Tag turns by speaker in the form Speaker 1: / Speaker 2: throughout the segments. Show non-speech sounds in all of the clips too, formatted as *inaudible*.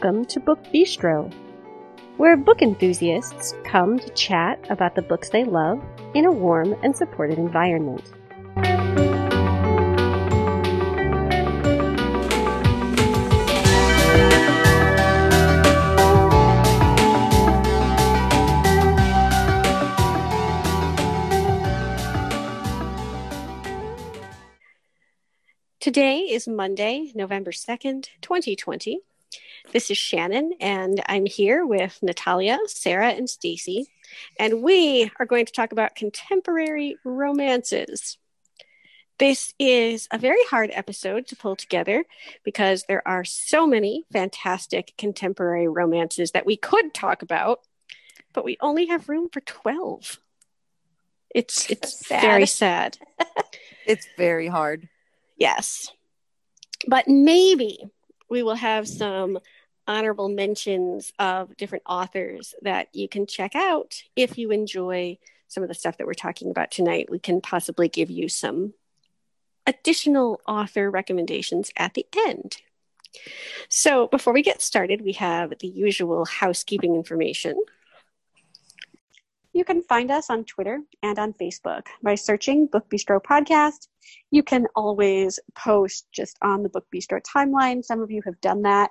Speaker 1: Welcome to Book Bistro, where book enthusiasts come to chat about the books they love in a warm and supportive environment. Today is Monday, November 2nd, 2020. This is Shannon, and I'm here with Natalia, Sarah, and Stacy, and we are going to talk about contemporary romances. This is a very hard episode to pull together because there are so many fantastic contemporary romances that we could talk about, but we only have room for 12. It's it's sad. very sad. *laughs*
Speaker 2: it's very hard.
Speaker 1: Yes. But maybe we will have some honorable mentions of different authors that you can check out if you enjoy some of the stuff that we're talking about tonight. We can possibly give you some additional author recommendations at the end. So, before we get started, we have the usual housekeeping information. You can find us on Twitter and on Facebook by searching Book Bistro Podcast. You can always post just on the Book Bistro timeline. Some of you have done that.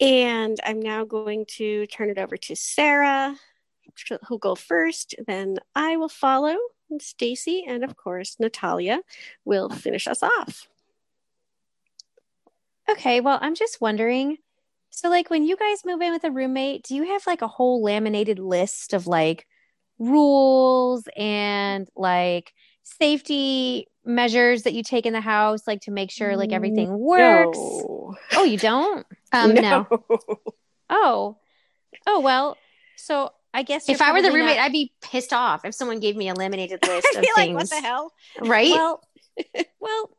Speaker 1: And I'm now going to turn it over to Sarah, who'll go first. Then I will follow, and Stacy, and of course, Natalia will finish us off.
Speaker 3: Okay, well, I'm just wondering so, like, when you guys move in with a roommate, do you have like a whole laminated list of like rules and like safety measures that you take in the house, like to make sure like mm, everything works? No. Oh, you don't?
Speaker 1: Um, no. no. *laughs*
Speaker 3: Oh, oh well. So I guess
Speaker 4: if I were the roommate, not... I'd be pissed off if someone gave me a laminated *laughs* list of things.
Speaker 1: Like, what the hell?
Speaker 4: Right?
Speaker 3: Well, *laughs* well,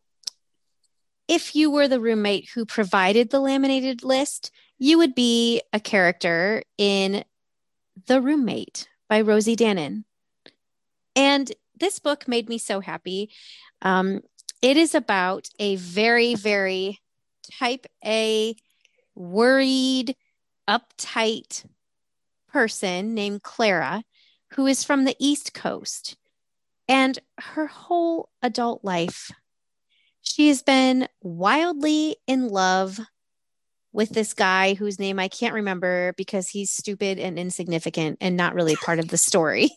Speaker 3: if you were the roommate who provided the laminated list, you would be a character in The Roommate by Rosie Danan. And this book made me so happy. Um, it is about a very, very type A, worried, uptight person named Clara who is from the East Coast. And her whole adult life she has been wildly in love with this guy whose name I can't remember because he's stupid and insignificant and not really part of the story.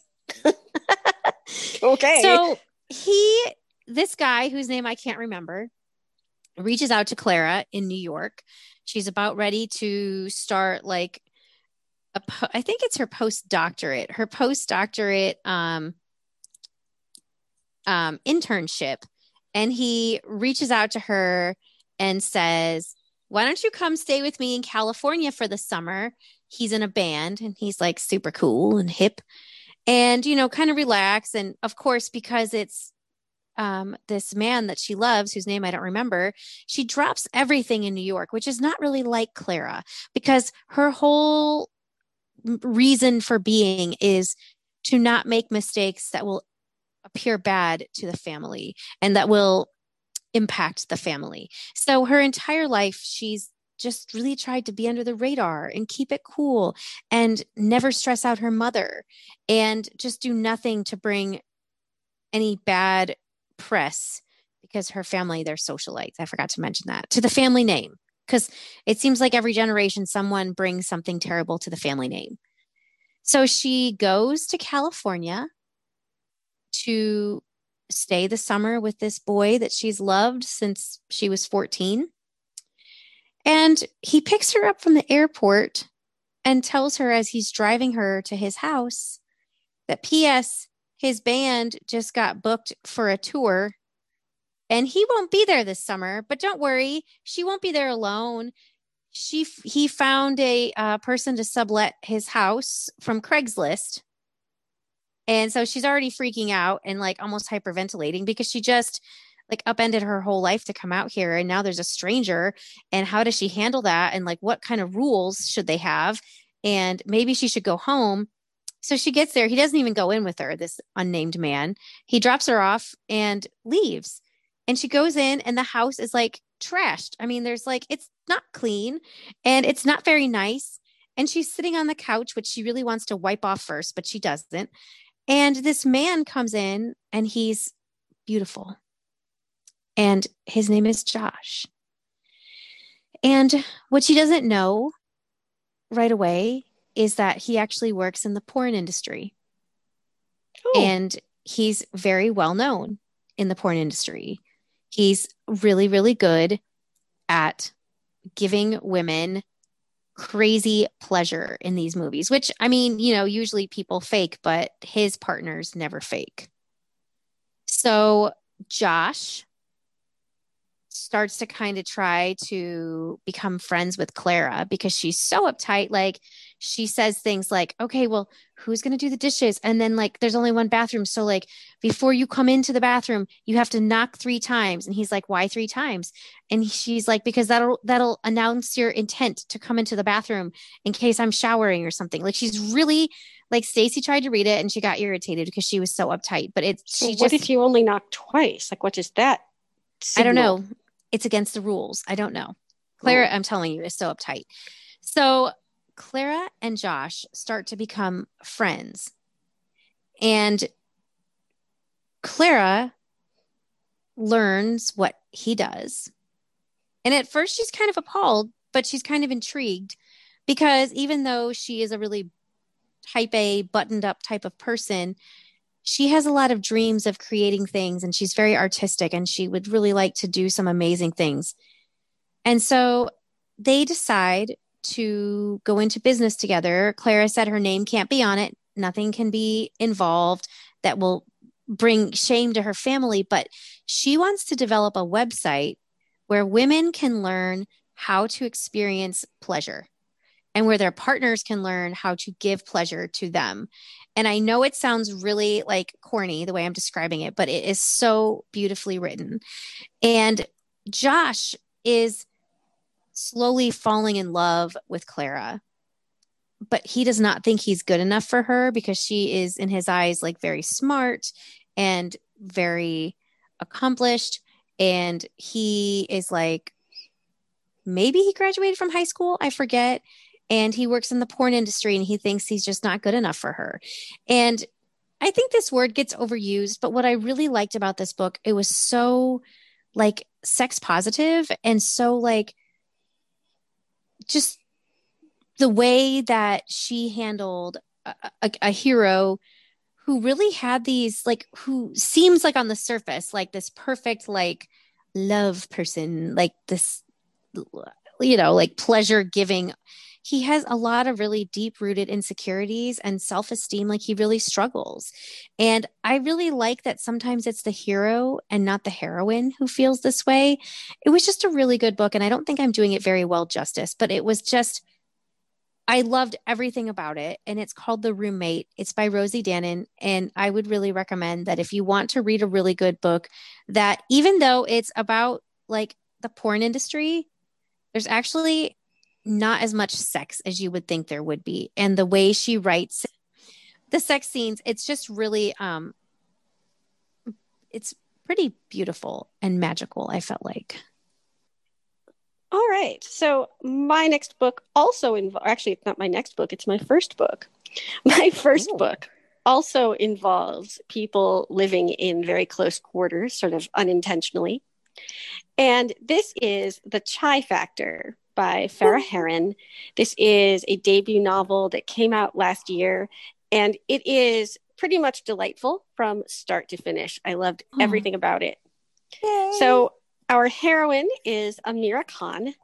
Speaker 3: *laughs*
Speaker 1: okay.
Speaker 3: So he, this guy whose name I can't remember, reaches out to Clara in New York. She's about ready to start like a po- I think it's her postdoctorate, her postdoctorate um, um, internship and he reaches out to her and says, Why don't you come stay with me in California for the summer? He's in a band and he's like super cool and hip and, you know, kind of relax. And of course, because it's um, this man that she loves, whose name I don't remember, she drops everything in New York, which is not really like Clara because her whole reason for being is to not make mistakes that will appear bad to the family and that will impact the family. So her entire life, she's just really tried to be under the radar and keep it cool and never stress out her mother and just do nothing to bring any bad press because her family, they're socialites. I forgot to mention that to the family name because it seems like every generation someone brings something terrible to the family name. So she goes to California to stay the summer with this boy that she's loved since she was 14. And he picks her up from the airport and tells her as he's driving her to his house that P.S. his band just got booked for a tour and he won't be there this summer. But don't worry, she won't be there alone. she he found a uh, person to sublet his house from Craigslist. And so she's already freaking out and like almost hyperventilating because she just like upended her whole life to come out here and now there's a stranger and how does she handle that and like what kind of rules should they have and maybe she should go home so she gets there. He doesn't even go in with her this unnamed man. He drops her off and leaves. And she goes in and the house is like trashed. I mean there's like it's not clean and it's not very nice. And she's sitting on the couch which she really wants to wipe off first but she doesn't. And this man comes in and he's beautiful. And his name is Josh. And what she doesn't know right away is that he actually works in the porn industry. Oh. And he's very well known in the porn industry. He's really, really good at giving women crazy pleasure in these movies, which I mean, you know, usually people fake, but his partners never fake. So Josh starts to kind of try to become friends with Clara because she's so uptight. Like she says things like, okay, well, who's going to do the dishes? And then, like, there's only one bathroom. So, like, before you come into the bathroom, you have to knock three times. And he's like, why three times? And she's like, because that'll, that'll announce your intent to come into the bathroom in case I'm showering or something. Like, she's really like Stacy tried to read it and she got irritated because she was so uptight. But it's
Speaker 5: she
Speaker 3: what
Speaker 5: just, if you only knock twice? Like, what is that?
Speaker 3: Signal? I don't know it's against the rules. I don't know. Clara, I'm telling you, is so uptight. So Clara and Josh start to become friends. And Clara learns what he does. And at first, she's kind of appalled, but she's kind of intrigued because even though she is a really type A, buttoned up type of person, she has a lot of dreams of creating things and she's very artistic and she would really like to do some amazing things. And so they decide to go into business together. Clara said her name can't be on it, nothing can be involved that will bring shame to her family, but she wants to develop a website where women can learn how to experience pleasure and where their partners can learn how to give pleasure to them. And I know it sounds really like corny the way I'm describing it, but it is so beautifully written. And Josh is slowly falling in love with Clara, but he does not think he's good enough for her because she is, in his eyes, like very smart and very accomplished. And he is like, maybe he graduated from high school. I forget and he works in the porn industry and he thinks he's just not good enough for her. And I think this word gets overused, but what I really liked about this book, it was so like sex positive and so like just the way that she handled a, a, a hero who really had these like who seems like on the surface like this perfect like love person like this you know like pleasure giving he has a lot of really deep rooted insecurities and self esteem. Like he really struggles. And I really like that sometimes it's the hero and not the heroine who feels this way. It was just a really good book. And I don't think I'm doing it very well justice, but it was just. I loved everything about it. And it's called The Roommate. It's by Rosie Danan. And I would really recommend that if you want to read a really good book, that even though it's about like the porn industry, there's actually not as much sex as you would think there would be. And the way she writes the sex scenes, it's just really um it's pretty beautiful and magical, I felt like.
Speaker 5: All right. So my next book also involves actually it's not my next book, it's my first book. *laughs* My first Ooh. book also involves people living in very close quarters, sort of unintentionally. And this is The Chai Factor by Farah Heron. This is a debut novel that came out last year, and it is pretty much delightful from start to finish. I loved everything about it. Yay. So, our heroine is Amira Khan,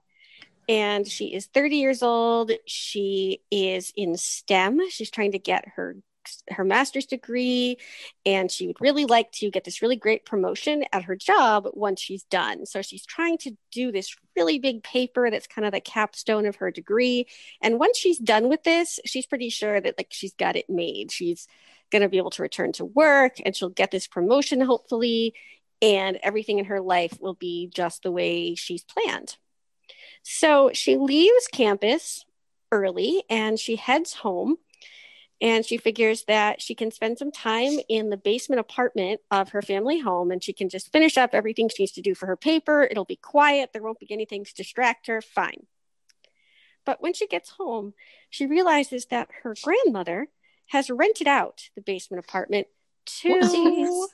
Speaker 5: and she is 30 years old. She is in STEM. She's trying to get her
Speaker 1: her master's degree and she would really like to get this really great promotion at her job once she's done. So she's trying to do this really big paper that's kind of the capstone of her degree. And once she's done with this, she's pretty sure that like she's got it made. She's going to be able to return to work and she'll get this promotion hopefully and everything in her life will be just the way she's planned. So she leaves campus early and she heads home and she figures that she can spend some time in the basement apartment of her family home and she can just finish up everything she needs to do for her paper. It'll be quiet, there won't be anything to distract her. Fine. But when she gets home, she realizes that her grandmother has rented out the basement apartment to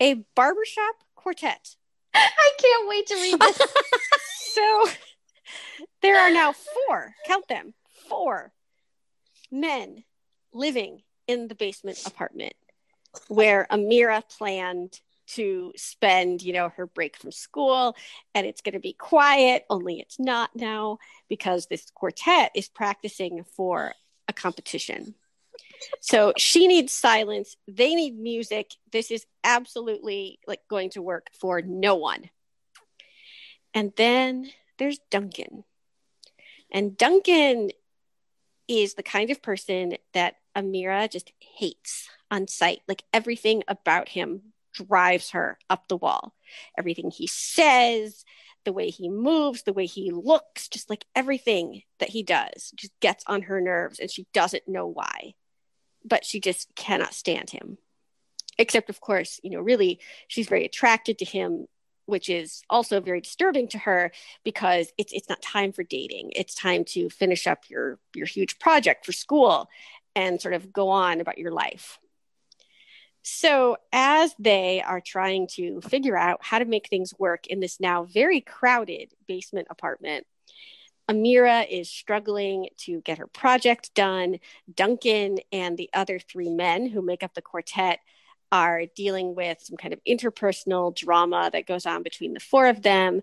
Speaker 1: a barbershop quartet.
Speaker 4: I can't wait to read this. *laughs*
Speaker 1: so there are now four, count them, four men living in the basement apartment where Amira planned to spend, you know, her break from school and it's going to be quiet, only it's not now because this quartet is practicing for a competition. So she needs silence, they need music. This is absolutely like going to work for no one. And then there's Duncan. And Duncan is the kind of person that Amira just hates on sight. Like everything about him drives her up the wall. Everything he says, the way he moves, the way he looks, just like everything that he does just gets on her nerves and she doesn't know why. But she just cannot stand him. Except, of course, you know, really, she's very attracted to him which is also very disturbing to her because it's it's not time for dating. It's time to finish up your your huge project for school and sort of go on about your life. So, as they are trying to figure out how to make things work in this now very crowded basement apartment, Amira is struggling to get her project done. Duncan and the other three men who make up the quartet are dealing with some kind of interpersonal drama that goes on between the four of them.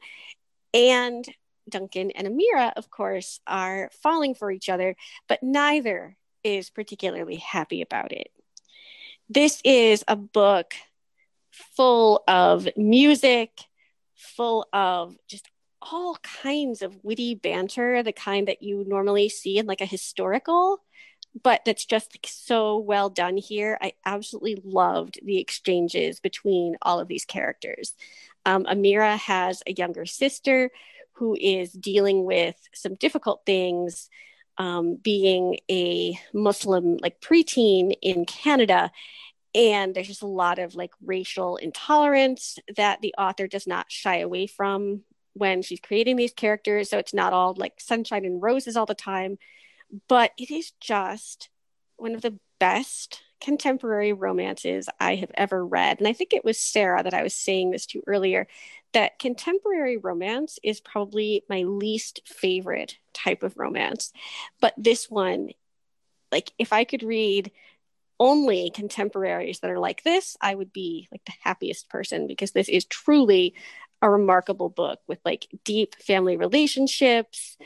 Speaker 1: And Duncan and Amira, of course, are falling for each other, but neither is particularly happy about it. This is a book full of music, full of just all kinds of witty banter, the kind that you normally see in like a historical but that's just like so well done here. I absolutely loved the exchanges between all of these characters. Um, Amira has a younger sister who is dealing with some difficult things, um, being a Muslim like preteen in Canada. And there's just a lot of like racial intolerance that the author does not shy away from when she's creating these characters. So it's not all like sunshine and roses all the time but it is just one of the best contemporary romances I have ever read. And I think it was Sarah that I was saying this to earlier that contemporary romance is probably my least favorite type of romance. But this one, like, if I could read only contemporaries that are like this, I would be like the happiest person because this is truly a remarkable book with like deep family relationships,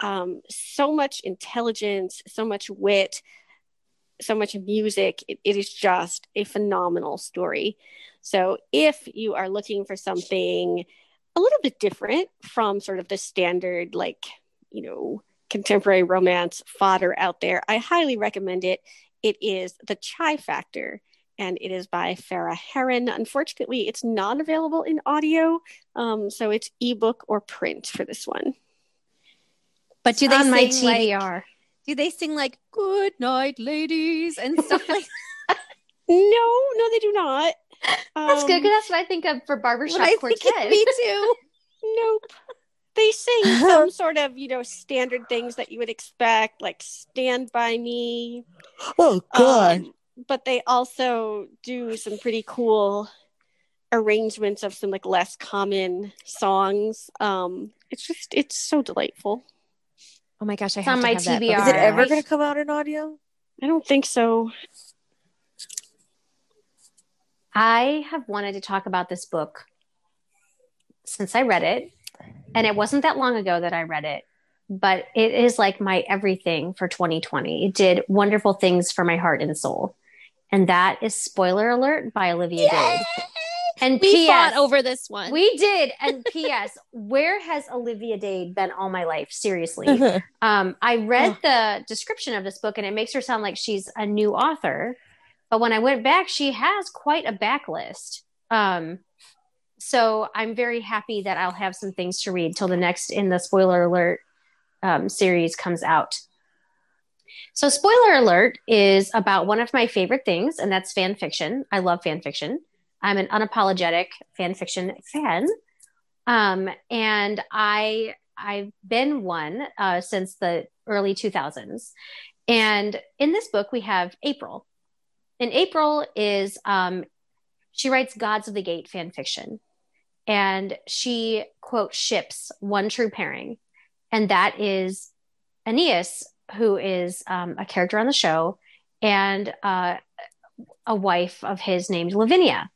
Speaker 1: um, so much intelligence, so much wit, so much music. It, it is just a phenomenal story. So, if you are looking for something a little bit different from sort of the standard, like, you know, contemporary romance fodder out there, I highly recommend it. It is The Chai Factor and it is by Farah Heron. Unfortunately, it's not available in audio, um, so it's ebook or print for this one.
Speaker 3: But do they
Speaker 4: on my
Speaker 3: sing, like-
Speaker 4: TBR?
Speaker 3: Do they sing like "Good night, ladies" and stuff *laughs* like?
Speaker 1: No, no, they do not.
Speaker 4: That's
Speaker 1: Um,
Speaker 4: good because that's what I think of for barbershop quartet.
Speaker 3: think me too.
Speaker 1: Nope. They sing *laughs* some sort of, you know, standard things that you would expect, like "Stand by Me."
Speaker 2: Oh
Speaker 1: Um, but they also do some pretty cool arrangements of some like less common songs. Um, it's just it's so delightful.
Speaker 3: Oh my gosh, I
Speaker 4: It's
Speaker 3: have
Speaker 4: on
Speaker 3: to
Speaker 4: my
Speaker 3: have.
Speaker 4: TBR.
Speaker 2: Is it ever going to come out in audio?
Speaker 1: I don't think so.
Speaker 4: I have wanted to talk about this book since I read it. And it wasn't that long ago that I read it, but it is like my everything for 2020. It did wonderful things for my heart and soul. and that is Spoiler Alert by Olivia Dade. And
Speaker 3: We
Speaker 4: P.S.
Speaker 3: fought over this one.
Speaker 4: We did. And *laughs* P.S. Where has Olivia Dade been all my life? Seriously. *laughs* Um, I read the description of this book and it makes her sound like she's a new author. But when I went back, she has quite a backlist. Um, so I'm very happy that I'll have some things to read till the next in the spoiler alert um, series comes out. So, spoiler alert is about one of my favorite things, and that's fan fiction. I love fan fiction. I'm an unapologetic fan fiction fan. Um, and I I've been one uh, since the early 2000s. And in this book, we have April. And April is um, she writes Gods of the Gate fan fiction, and she quote ships one true pairing, and that is Aeneas, who is um, a character on the show, and uh, a wife of his named Lavinia.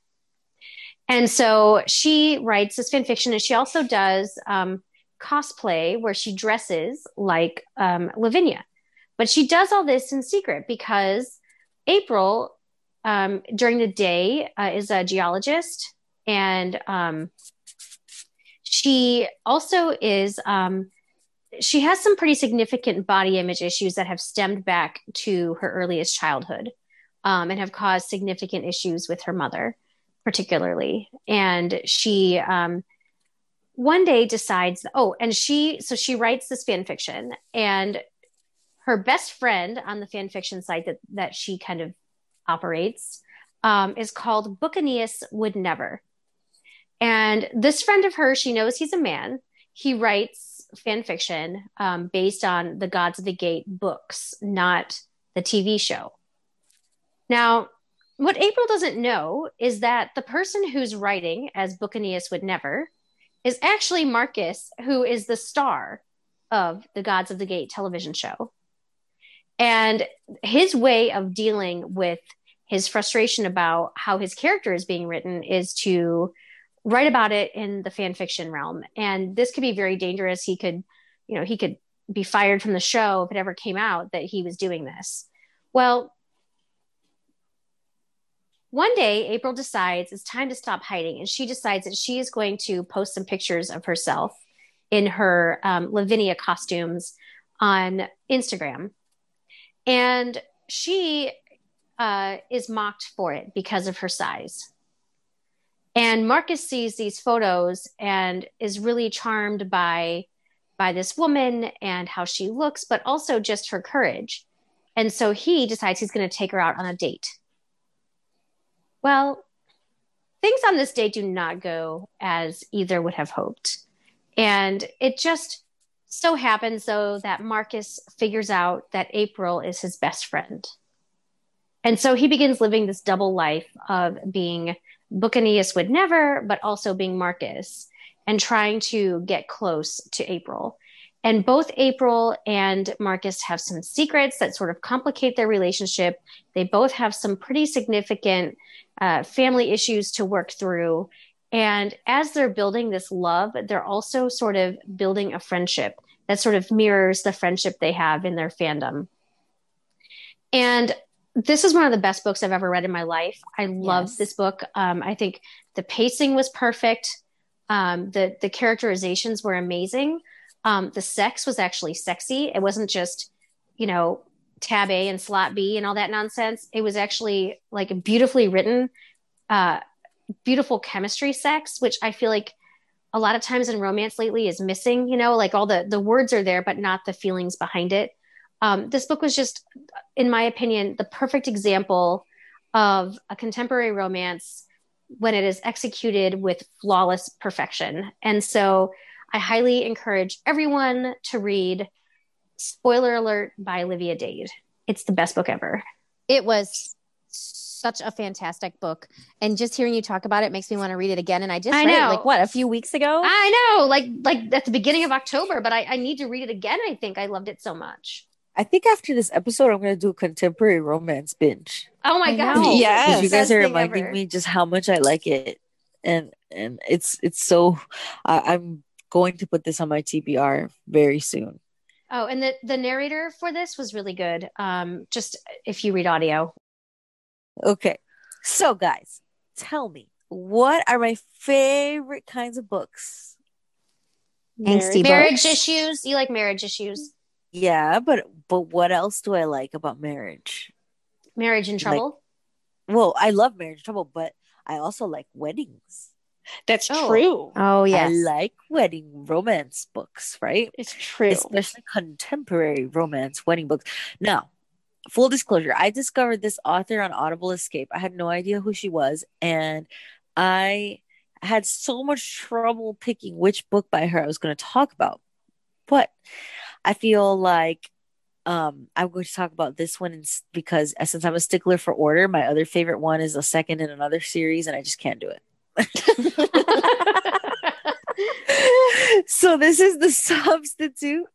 Speaker 4: And so she writes this fan fiction, and she also does um, cosplay where she dresses like um, Lavinia. But she does all this in secret because April, um, during the day, uh, is a geologist, and um, she also is. Um, she has some pretty significant body image issues that have stemmed back to her earliest childhood um, and have caused significant issues with her mother, particularly. And she um, one day decides, oh, and she, so she writes this fan fiction, and her best friend on the fan fiction site that, that she kind of operates um, is called Book!Aeneas Would Never. And this friend of hers, she knows he's a man. He writes fan fiction um, based on the Gods of the Gate books, not the TV show. Now, what April doesn't know is that the person who's writing as Book!Aeneas Would Never is actually Marcus, who is the star of the Gods of the Gate television show. And his way of dealing with his frustration about how his character is being written is to write about it in the fan fiction realm. And this could be very dangerous. He could, you know, he could be fired from the show if it ever came out that he was doing this. Well, one day, April decides it's time to stop hiding, and she decides that she is going to post some pictures of herself in her um, Lavinia costumes on Instagram. And she uh, is mocked for it because of her size. And Marcus sees these photos and is really charmed by by this woman and how she looks, but also just her courage. And so he decides he's going to take her out on a date. Well, things on this day do not go as either would have hoped. And it just so happens, though, that Marcus figures out that April is his best friend. And so he begins living this double life of being Book!Aeneas would never, but also being Marcus and trying to get close to April. And both April and Marcus have some secrets that sort of complicate their relationship. They both have some pretty significant uh, family issues to work through. And as they're building this love, they're also sort of building a friendship that sort of mirrors the friendship they have in their fandom. And this is one of the best books I've ever read in my life. I love
Speaker 3: Yes.
Speaker 4: this book. Um, I think the pacing was perfect. Um, the the characterizations were amazing. Um, the sex was actually sexy. It wasn't just, you know, tab A and slot B and all that nonsense. It was actually like a beautifully written, uh, beautiful chemistry sex, which I feel like a lot of times in romance lately is missing. You know, like all the the words are there, but not the feelings behind it. Um, this book was just, in my opinion, the perfect example of a contemporary romance when it is executed with flawless perfection. And so I highly encourage everyone to read Spoiler Alert by Olivia Dade. It's the best book ever.
Speaker 3: It was such a fantastic book. And just hearing you talk about it makes me want to read it again. And I just
Speaker 4: I
Speaker 3: read it
Speaker 4: know.
Speaker 3: like what, a few weeks ago?
Speaker 4: I know, like like at the beginning of October, but I, I need to read it again. I think I loved it so much.
Speaker 2: I think after this episode, I'm gonna do a contemporary romance binge.
Speaker 4: Oh my god!
Speaker 3: know.
Speaker 1: Yes.
Speaker 2: You guys are reminding
Speaker 4: ever.
Speaker 2: me just how much I like it, and and it's it's so. I I'm going to put this on my TBR very soon.
Speaker 4: Oh, and the the narrator for this was really good. Um, just if you read audio,
Speaker 2: Okay. So, guys, tell me, what are my favorite kinds of books?
Speaker 3: Angsty
Speaker 4: marriage
Speaker 3: books.
Speaker 4: issues. You like marriage issues?
Speaker 2: Yeah, but but what else do I like about marriage?
Speaker 4: Marriage in trouble?
Speaker 2: Well, I love marriage trouble, but I also like weddings.
Speaker 1: That's
Speaker 4: Oh.
Speaker 1: true.
Speaker 3: Oh yes.
Speaker 2: I like wedding romance books, right?
Speaker 1: It's true.
Speaker 2: Especially contemporary romance wedding books. Now, full disclosure, I discovered this author on Audible Escape. I had no idea who she was, and I had so much trouble picking which book by her I was going to talk about. But I feel like um, I'm going to talk about this one ins- because since I'm a stickler for order, my other favorite one is a second in another series, and I just can't do it. *laughs* so this is the substitute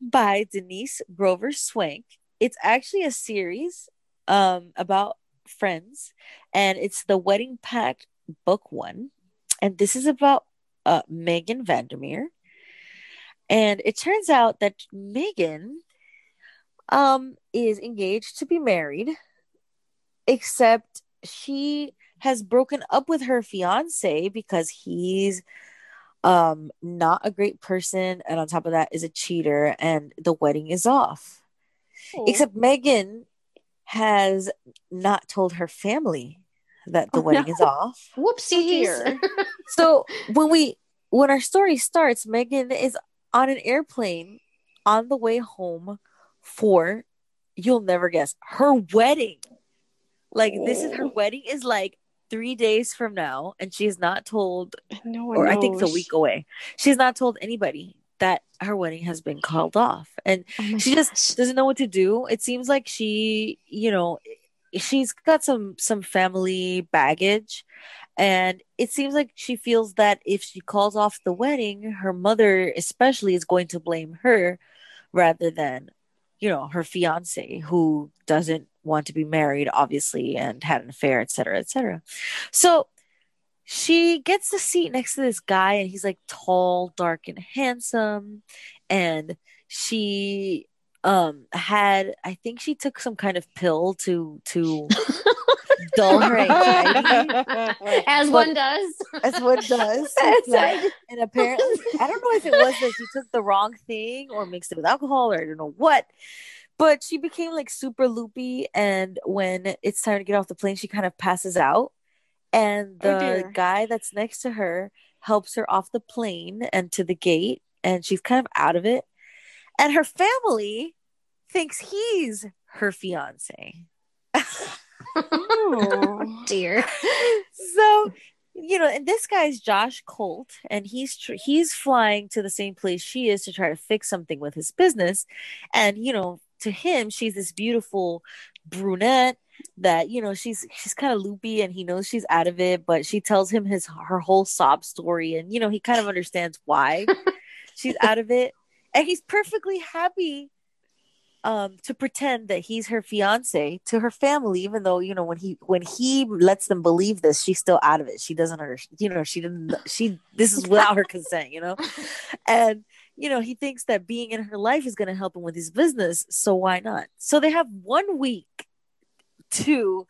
Speaker 2: by denise grover swank. It's actually a series um about friends and it's the wedding pact book one. And this is about uh megan vandermeer. And it turns out that megan um is engaged to be married except she has broken up with her fiance because he's um not a great person and on top of that is a cheater and the wedding is off
Speaker 1: Oh.
Speaker 2: except megan has not told her family that the
Speaker 1: Oh,
Speaker 2: wedding
Speaker 1: no.
Speaker 2: is off
Speaker 4: Whoopsies. *laughs*
Speaker 1: dear.
Speaker 2: so when we when our story starts megan is on an airplane on the way home for you'll never guess her wedding like this is her wedding is like three days from now and she has not told
Speaker 1: no one
Speaker 2: or
Speaker 1: knows.
Speaker 2: i think it's a week away she's not told anybody that her wedding has been called off and
Speaker 3: Oh
Speaker 2: she
Speaker 3: gosh.
Speaker 2: just doesn't know what to do it seems like she you know she's got some some family baggage and it seems like she feels that if she calls off the wedding her mother especially is going to blame her rather than you know her fiance who doesn't want to be married obviously and had an affair etc etc so she gets the seat next to this guy and he's like tall dark and handsome. And she um had i think she took some kind of pill to to *laughs* dull *laughs* her anxiety
Speaker 4: As
Speaker 2: But-
Speaker 4: one does.
Speaker 2: As one it *laughs* does Yeah. and apparently i don't know if it was that she took the wrong thing or mixed it with alcohol or i don't know what but she became like super loopy and when it's time to get off the plane she kind of passes out and
Speaker 1: Oh,
Speaker 2: the
Speaker 1: dear.
Speaker 2: guy that's next to her helps her off the plane and to the gate and she's kind of out of it and her family thinks he's her fiance
Speaker 1: Oh. *laughs*
Speaker 4: Dear.
Speaker 2: so you know and this guy's josh colt and he's tr- he's flying to the same place she is to try to fix something with his business and you know to him she's this beautiful brunette that you know she's she's kind of loopy and he knows she's out of it but she tells him his her whole sob story and you know he kind of understands why *laughs* she's out of it and he's perfectly happy um to pretend that he's her fiance to her family even though you know when he when he lets them believe this she's still out of it. She doesn't understand you know she didn't she this is without her consent you know? *laughs* And you know he thinks that being in her life is going to help him with his business so why not? So they have one week to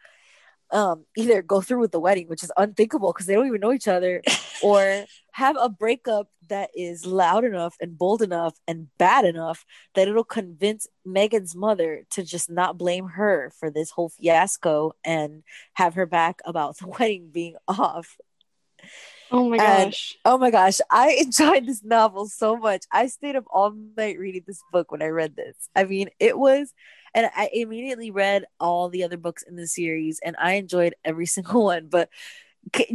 Speaker 2: um *laughs* either go through with the wedding which is unthinkable because they don't even know each other *laughs* or have a breakup that is loud enough and bold enough and bad enough that it'll convince Megan's mother to just not blame her for this whole fiasco and have her back about *laughs* the wedding being off.
Speaker 1: Oh my
Speaker 2: And-
Speaker 1: gosh.
Speaker 2: Oh my gosh, I enjoyed this novel so much. I stayed up all night reading this book when I read this. I mean, it was, and I immediately read all the other books in the series, and I enjoyed every *laughs* single one. But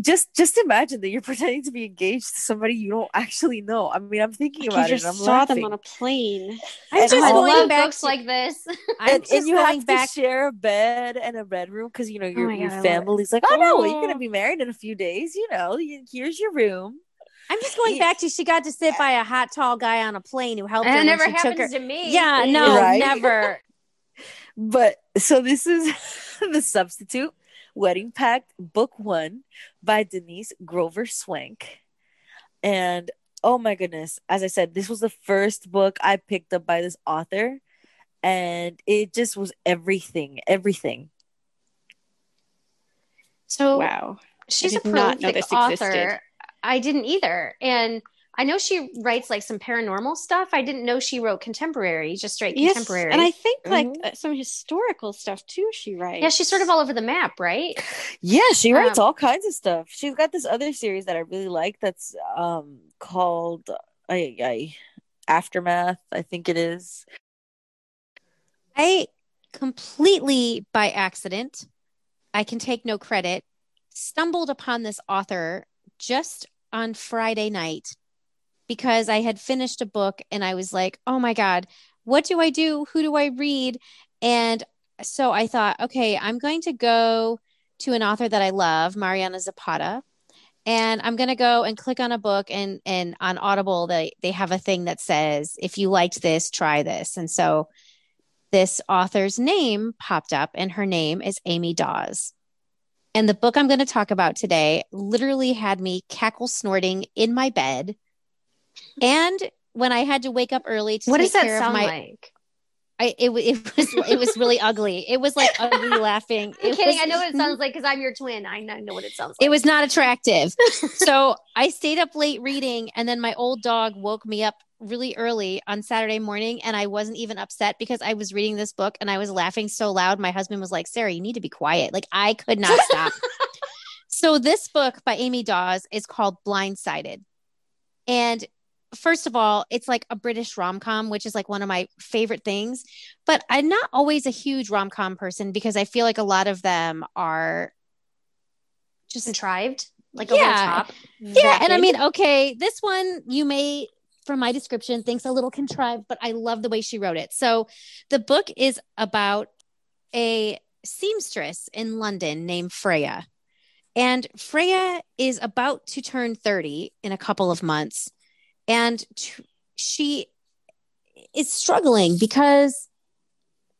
Speaker 2: just just imagine that you're *laughs* pretending to be engaged to somebody you don't actually know. I mean, I'm thinking
Speaker 1: Like
Speaker 2: about
Speaker 1: you
Speaker 2: it.
Speaker 1: just
Speaker 2: And I'm
Speaker 1: saw
Speaker 2: laughing.
Speaker 1: them on a plane.
Speaker 3: I'm
Speaker 2: And
Speaker 3: just
Speaker 2: I
Speaker 4: I
Speaker 3: going
Speaker 4: love
Speaker 3: back
Speaker 4: books
Speaker 3: to,
Speaker 4: like this. *laughs*
Speaker 2: And, and you
Speaker 3: going
Speaker 2: have
Speaker 3: back.
Speaker 2: to share a bed and a bedroom because you know oh your,
Speaker 3: my
Speaker 2: your
Speaker 3: God, I
Speaker 2: family's like, oh no, well, you're
Speaker 1: Oh.
Speaker 2: gonna be married in a few days. You know, here's your room.
Speaker 3: I'm just going
Speaker 2: Yeah.
Speaker 3: back to she got to sit by a hot tall guy on a plane who helped
Speaker 4: And
Speaker 3: her
Speaker 4: it
Speaker 3: when
Speaker 4: never
Speaker 3: she took her.
Speaker 4: happens to me.
Speaker 3: Yeah, no,
Speaker 2: Right?
Speaker 3: never.
Speaker 2: But so this is *laughs* the substitute wedding pact book one by Denise Grover Swank. And oh my goodness, as I said, this was the first book I picked up by this author, and it just was everything, everything.
Speaker 4: So
Speaker 5: Wow.
Speaker 4: she's
Speaker 5: I
Speaker 4: a
Speaker 5: did not know
Speaker 4: prolific
Speaker 5: this
Speaker 4: author.
Speaker 5: existed.
Speaker 4: I didn't either. And I know she writes like some paranormal stuff. I didn't know she wrote contemporary, just straight
Speaker 5: Yes,
Speaker 4: contemporary.
Speaker 5: and I think like
Speaker 2: Mhm.
Speaker 5: uh, some historical stuff too. She writes.
Speaker 4: yeah, she's sort of all over the map, right? *laughs*
Speaker 2: Yeah, she writes
Speaker 4: Um,
Speaker 2: all kinds of stuff. She's got this other series that I really like that's um called I, I Aftermath, I think it is.
Speaker 3: I completely by accident, I can take no credit, stumbled upon this author just on Friday night because I had finished a book and I was like, oh my God, what do I do? Who do I read? And so I thought, okay, I'm going to go to an author that I love, Mariana Zapata. And I'm gonna go and click on a book and and on Audible they they have a thing that says if you liked this, try this. And so this author's name popped up, and her name is Amy Daws. And the book I'm going to talk about today literally had me cackle snorting in my bed. And when I had to wake up early to
Speaker 4: What
Speaker 3: take
Speaker 4: does that
Speaker 3: care
Speaker 4: sound
Speaker 3: of my,
Speaker 4: like?
Speaker 3: I, it, it *laughs* was it was really ugly. It was like ugly *laughs* laughing.
Speaker 4: I'm
Speaker 3: It
Speaker 4: kidding.
Speaker 3: was-
Speaker 4: I know what it *laughs* sounds like because I'm your twin. I know, I know what it sounds like.
Speaker 3: it was not attractive. so I stayed up late reading, and then my old dog woke me up really early on Saturday morning, and I wasn't even upset because I was reading this book and I was laughing so loud. My husband was like, "Sarah, you need to be quiet." Like I could not stop. so this book by Amy Daws is called Blindsided, and first of all, it's like a British rom com, which is like one of my favorite things. But I'm not always a huge rom com person because I feel like a lot of them are just
Speaker 4: contrived, like over the
Speaker 3: Yeah.
Speaker 4: top.
Speaker 3: yeah, and I mean, okay, this one you may, from my description, thinks a little contrived, but I love the way she wrote it. So, the book is about a seamstress in London named Freya, and Freya is about to turn thirty in a couple of months, and t- she is struggling because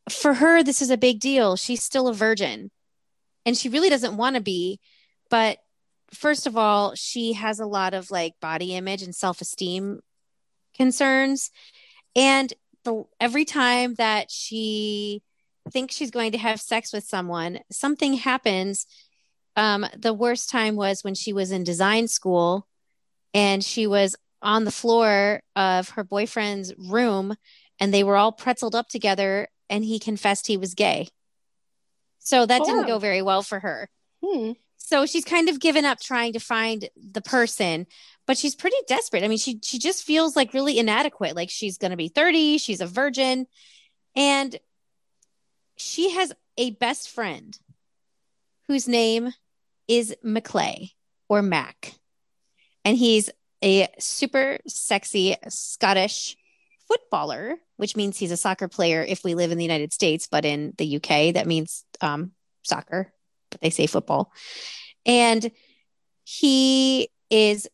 Speaker 3: for her this is a big deal. She's still a virgin, and she really doesn't want to be, but first of all, she has a lot of like body image and self esteem concerns. And the every time that she thinks she's going to have sex with someone, something happens. Um, the worst time was when she was in design school and she was on the floor of her boyfriend's room and they were all pretzeled up together and he confessed he was gay. So that didn't
Speaker 5: Oh.
Speaker 3: go very well for her.
Speaker 5: Hmm.
Speaker 3: So she's kind of given up trying to find the person, but she's pretty desperate. I mean, she she just feels like really inadequate. Like she's going to be 30, she's a virgin, and she has a best friend whose name is Maclay or Mac. And he's a super sexy Scottish footballer, which means he's a soccer player if we live in the United States, but in the UK, that means um, soccer, but they say football. And he is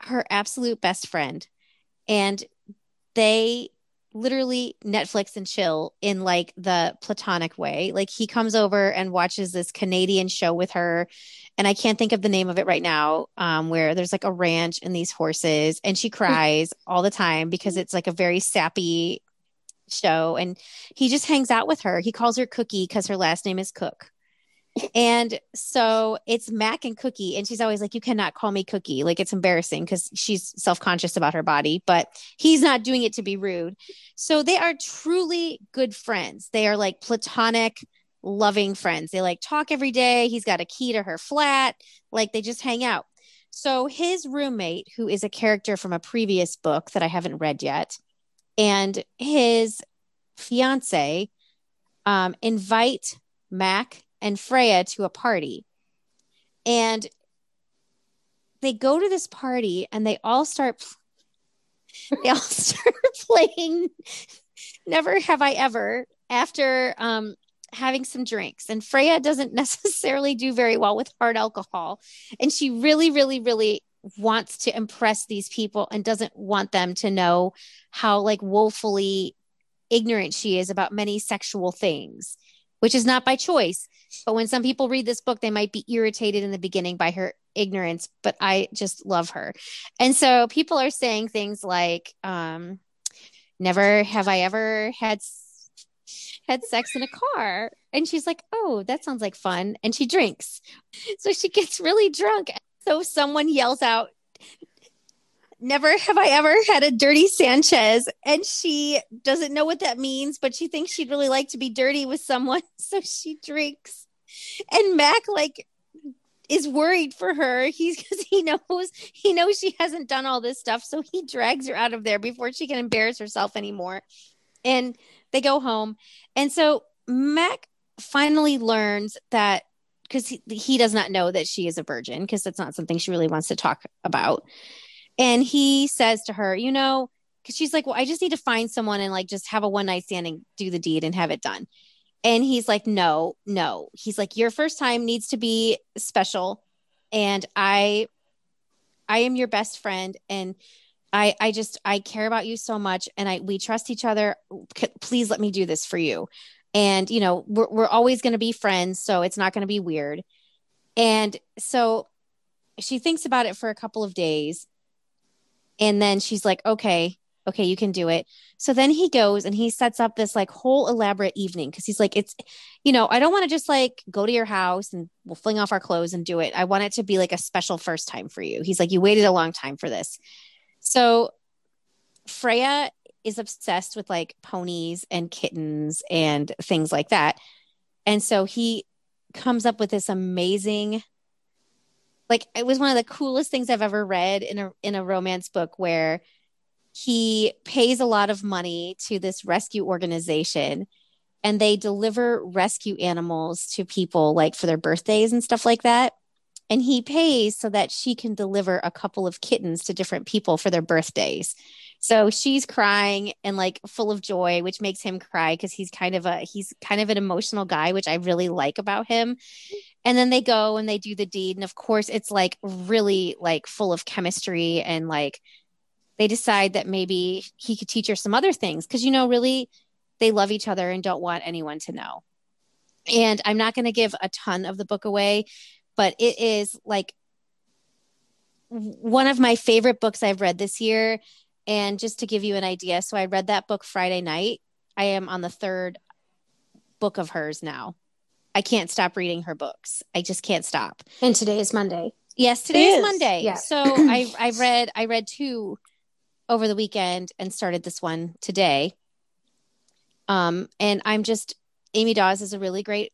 Speaker 3: her absolute best friend. And they literally Netflix and chill in like the platonic way. Like he comes over and watches this Canadian show with her. And I can't think of the name of it right now, um, where there's like a ranch and these horses, and she cries all the time because it's like a very sappy show. And he just hangs out with her. He calls her Cookie because her last name is Cook. And so it's Mac and Cookie, and she's always like, You cannot call me Cookie. Like it's embarrassing because she's self conscious about her body, but he's not doing it to be rude. So they are truly good friends. They are like platonic, loving friends. They like talk every day. He's got a key to her flat, like they just hang out. So his roommate, who is a character from a previous book that I haven't read yet, and his fiance um, invite Mac and Freya to a party. And they go to this party and they all start *laughs* they all start *laughs* playing Never Have I Ever after um having some drinks. And Freya doesn't *laughs* necessarily do very well with hard alcohol. And she really, really, really wants to impress these people and doesn't want them to know how like woefully ignorant she is about many sexual things, which is not by choice. But when some people read this book, they might be irritated in the beginning by her ignorance, but I just love her. And so people are saying things like, um, never have I ever had had sex in a car And she's like, Oh, that sounds like fun. And she drinks. So she gets really drunk. So someone yells out, Never have I ever had a dirty Sanchez. And she doesn't know what that means, but she thinks she'd really like to be dirty with someone. *laughs* So she drinks. And Mac, like, is worried for her. He's because he knows he knows she hasn't done all this stuff, so he drags her out of there before she can embarrass herself anymore. And they go home, and so Mac finally learns that because he, he does not know that she is a virgin because that's not something she really wants to talk about. And he says to her, you know, because she's like, well, I just need to find someone and like just have a one night stand and do the deed and have it done. And he's like, no, no. He's like, your first time needs to be special. And I, I am your best friend. And I, I just, I care about you so much. And I, we trust each other. C- please let me do this for you. And, you know, we're, we're always going to be friends. So it's not going to be weird. And so she thinks about it for a couple of days. And then she's like, okay, okay, you can do it. So then he goes and he sets up this like whole elaborate evening because he's like, it's, you know, I don't want to just like go to your house and we'll fling off our clothes and do it. I want it to be like a special first time for you. He's like, you waited a long time for this. So Freya is obsessed with like ponies and kittens and things like that. And so he comes up with this amazing like it was one of the coolest things I've ever read in a in a romance book where he pays a lot of money to this rescue organization and they deliver rescue animals to people like for their birthdays and stuff like that. And he pays so that she can deliver a couple of kittens to different people for their birthdays. So she's crying and like full of joy which makes him cry because he's kind of a he's kind of an emotional guy which i really like about him and then they go and they do the deed and of course it's like really like full of chemistry and like they decide that maybe he could teach her some other things because you know really they love each other and don't want anyone to know. And i'm not going to give a ton of the book away but it is like one of my favorite books i've read this year. And just to give you an idea so i read that book friday night. I am on the third book of hers now i can't stop reading her books i just can't stop
Speaker 4: And today is Monday.
Speaker 3: yes today is
Speaker 1: is,
Speaker 3: monday
Speaker 4: yeah.
Speaker 3: so *clears throat* i i read i read two over the weekend and started this one today. Um, and I'm just Amy Daws is a really great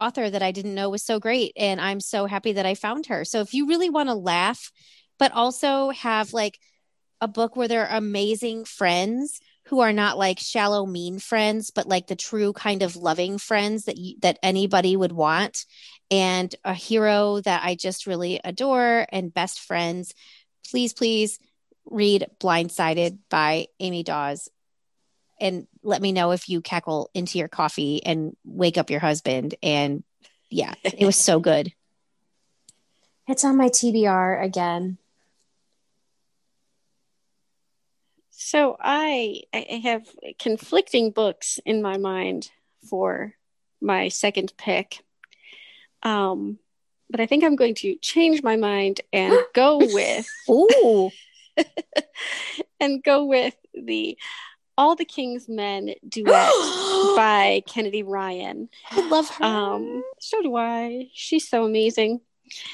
Speaker 3: author that I didn't know was so great, and I'm so happy that I found her. So if you really want to laugh, but also have like a book where there are amazing friends who are not like shallow mean friends but like the true kind of loving friends that you, that anybody would want and a hero that I just really adore and best friends please please read Blindsided by Amy Daws and let me know if you cackle into your coffee and wake up your husband. And yeah, it was so good. *laughs*
Speaker 4: It's on my TBR again.
Speaker 1: So I I have conflicting books in my mind for my second pick. Um but I think I'm going to change my mind and *gasps* go with *laughs*
Speaker 3: Ooh, *laughs*
Speaker 1: and go with the All the King's Men duet *gasps* by Kennedy Ryan.
Speaker 3: I love her.
Speaker 1: Um, so do I. She's so amazing.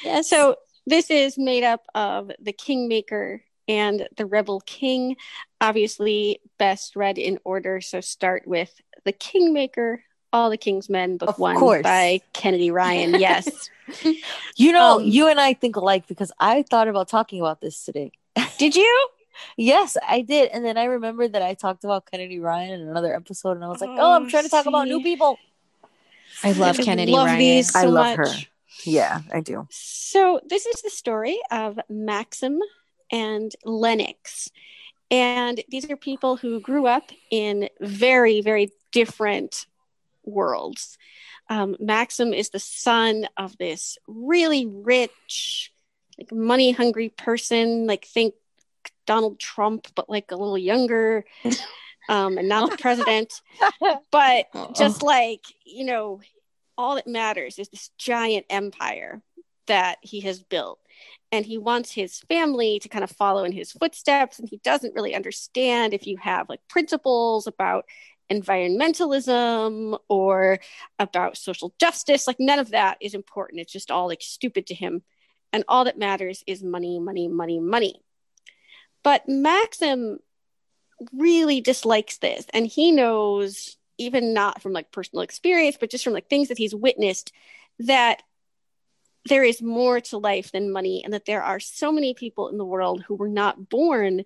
Speaker 3: yes.
Speaker 1: So this is made up of the Kingmaker and the Rebel King. Obviously, best read in order. So start with the Kingmaker, All the King's Men, book
Speaker 2: Of
Speaker 1: one
Speaker 2: course.
Speaker 1: by Kennedy Ryan. *laughs* Yes.
Speaker 2: You know,
Speaker 1: Um,
Speaker 2: you and I think alike because I thought about talking about this today. *laughs*
Speaker 1: Did you?
Speaker 2: Yes, I did. And then I remembered that I talked about Kennedy Ryan in another episode, and I was like, oh, I'm
Speaker 1: Oh,
Speaker 2: trying to talk about new people.
Speaker 3: I love Kennedy
Speaker 1: Love
Speaker 3: Ryan.
Speaker 1: these
Speaker 2: I love
Speaker 1: much.
Speaker 2: her. Yeah, I do.
Speaker 1: So this is the story of Maxim and Lennox. And these are people who grew up in very, very different worlds. Um, Maxim is the son of this really rich, like money hungry person, like think Donald Trump, but like a little younger, *laughs* um, and not the president. But just like, you know, all that matters is this giant empire that he has built. And he wants his family to kind of follow in his footsteps. And he doesn't really understand if you have like principles about environmentalism or about social justice. Like none of that is important. It's just all like stupid to him. And all that matters is money, money, money, money. But Maxim really dislikes this. And he knows, even not from like personal experience, but just from like things that he's witnessed, that there is more to life than money and that there are so many people in the world who were not born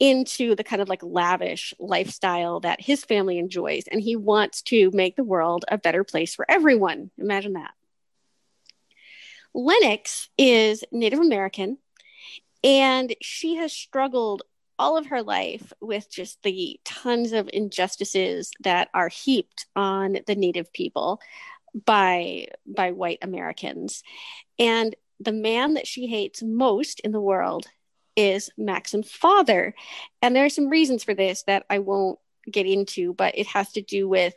Speaker 1: into the kind of like lavish lifestyle that his family enjoys. And he wants to make the world a better place for everyone. Imagine that. Lennox is Native American and she has struggled all of her life with just the tons of injustices that are heaped on the native people by by white Americans. And the man that she hates most in the world is Maxim's father. And there are some reasons for this that I won't get into, but it has to do with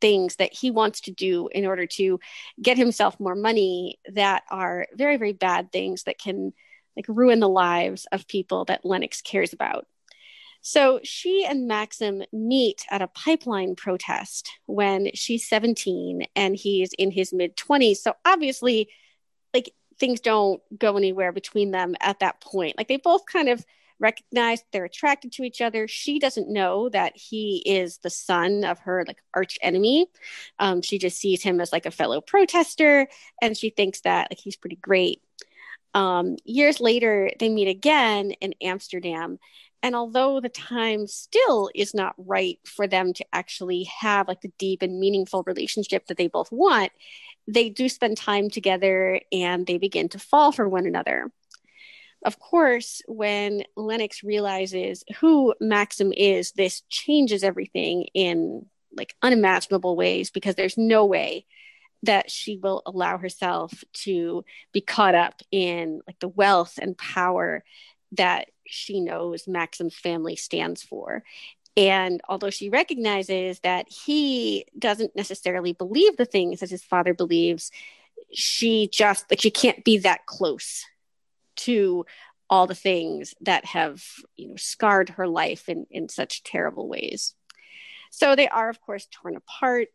Speaker 1: things that he wants to do in order to get himself more money that are very, very bad things that can like ruin the lives of people that Lennox cares about. So she and Maxim meet at a pipeline protest when she's 17 and he's in his mid 20s. So obviously, like things don't go anywhere between them at that point. Like they both kind of recognize they're attracted to each other. She doesn't know that he is the son of her like arch enemy. Um, she just sees him as like a fellow protester, and she thinks that like he's pretty great. Um, years later, they meet again in Amsterdam. And although the time still is not right for them to actually have like the deep and meaningful relationship that they both want, they do spend time together and they begin to fall for one another. Of course, when Lennox realizes who Maxim is, this changes everything in like unimaginable ways because there's no way that she will allow herself to be caught up in like the wealth and power that she knows Maxim's family stands for. And although she recognizes that he doesn't necessarily believe the things that his father believes, she just like she can't be that close to all the things that have you know scarred her life in in such terrible ways. So they are of course torn apart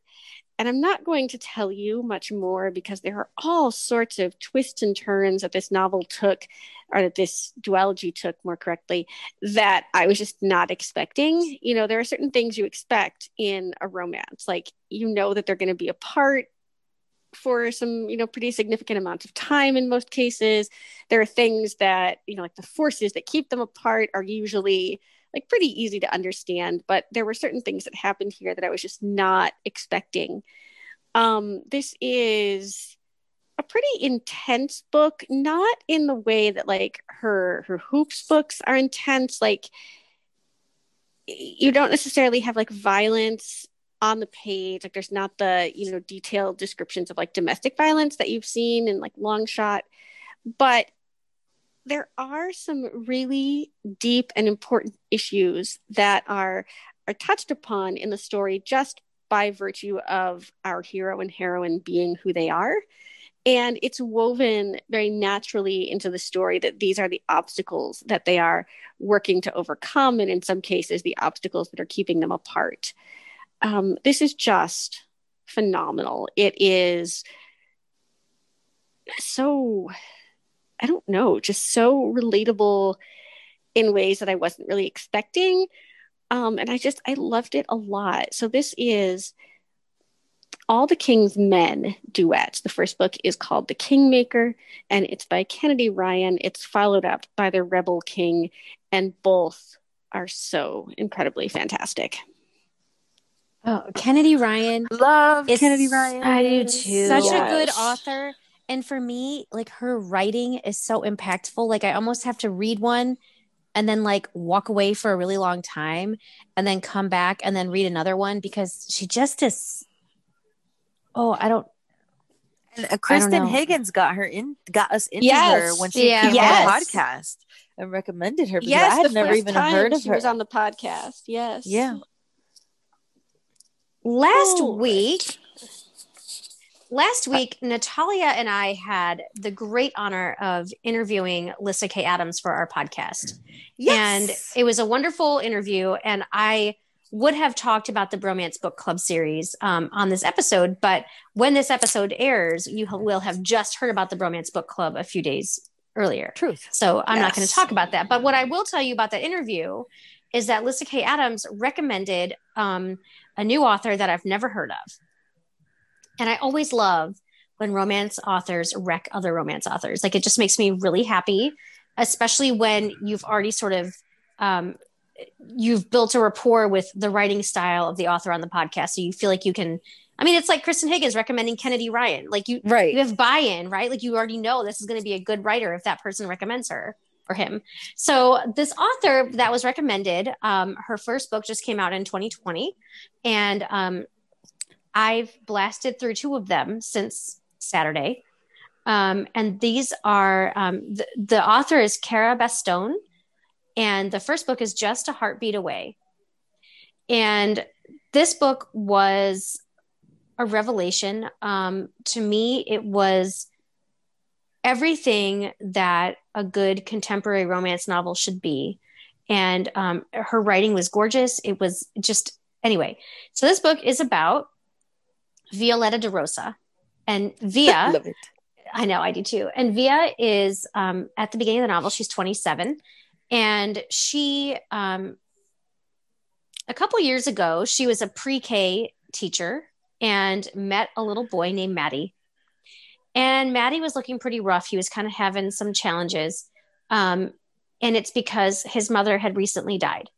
Speaker 1: and I'm not going to tell you much more because there are all sorts of twists and turns that this novel took, or that this duology took more correctly, that I was just not expecting. You know, there are certain things you expect in a romance. Like, you know that they're going to be apart for some you know pretty significant amount of time in most cases there are things that you know like the forces that keep them apart are usually like pretty easy to understand, but there were certain things that happened here that I was just not expecting. Um, this is a pretty intense book, not in the way that like her her hoops books are intense. Like you don't necessarily have like violence on the page. Like there's not the you know detailed descriptions of like domestic violence that you've seen in like Long Shot, but there are some really deep and important issues that are are touched upon in the story just by virtue of our hero and heroine being who they are. And it's woven very naturally into the story that these are the obstacles that they are working to overcome and in some cases the obstacles that are keeping them apart. Um, this is just phenomenal. It is so I don't know, just so relatable in ways that I wasn't really expecting. Um, and I just, I loved it a lot. So this is All the King's Men duets. The first book is called The Kingmaker, and it's by Kennedy Ryan. It's followed up by The Rebel King, and both are so incredibly fantastic.
Speaker 3: Oh, Kennedy Ryan.
Speaker 2: Love Kennedy Ryan.
Speaker 4: I do too.
Speaker 3: Such
Speaker 1: Yes.
Speaker 3: a good author. And for me, like her writing is so impactful. Like I almost have to read one and then like walk away for a really long time and then come back and then read another one because she just is oh, I don't
Speaker 2: And uh, Kristan
Speaker 3: know.
Speaker 2: Higgins got her in, got us into
Speaker 1: Yes.
Speaker 2: her when she
Speaker 4: Yeah.
Speaker 2: came on the podcast and recommended her because
Speaker 1: Yes,
Speaker 2: I had never even heard of
Speaker 1: she
Speaker 2: her.
Speaker 1: She was on the podcast. Yes.
Speaker 2: yeah,
Speaker 4: Last
Speaker 1: Oh.
Speaker 4: week, last week, Natalia and I had the great honor of interviewing Lyssa Kay Adams for our podcast.
Speaker 2: Yes.
Speaker 4: And it was a wonderful interview. And I would have talked about the Bromance Book Club series um, on this episode, but when this episode airs, you will have just heard about the Bromance Book Club a few days earlier.
Speaker 2: Truth.
Speaker 4: So I'm not going to talk about that. But what I will tell you about that interview is that Lyssa Kay Adams recommended um, a new author that I've never heard of. And I always love when romance authors wreck other romance authors. Like it just makes me really happy, especially when you've already sort of um, you've built a rapport with the writing style of the author on the podcast. So you feel like you can. I mean, it's like Kristan Higgins recommending Kennedy Ryan. Like you,
Speaker 2: Right.
Speaker 4: you have buy-in, right? Like you already know this is going to be a good writer if that person recommends her or him. So this author that was recommended, um, her first book just came out in 2020, and um, I've blasted through two of them since Saturday. Um, and these are um, the, the author is Cara Bastone, and the first book is Just a Heartbeat Away. And this book was a revelation. Um, to me, it was everything that a good contemporary romance novel should be. And um, her writing was gorgeous. It was just, anyway. So this book is about Violetta de Rosa. And *laughs* Via,
Speaker 2: Love it.
Speaker 4: I know, I do too. And Via is um, at the beginning of the novel, she's 27. And she, um, a couple years ago, she was a pre K teacher and met a little boy named Maddie. And Maddie was looking pretty rough. He was kind of having some challenges. Um, and it's because his mother had recently died.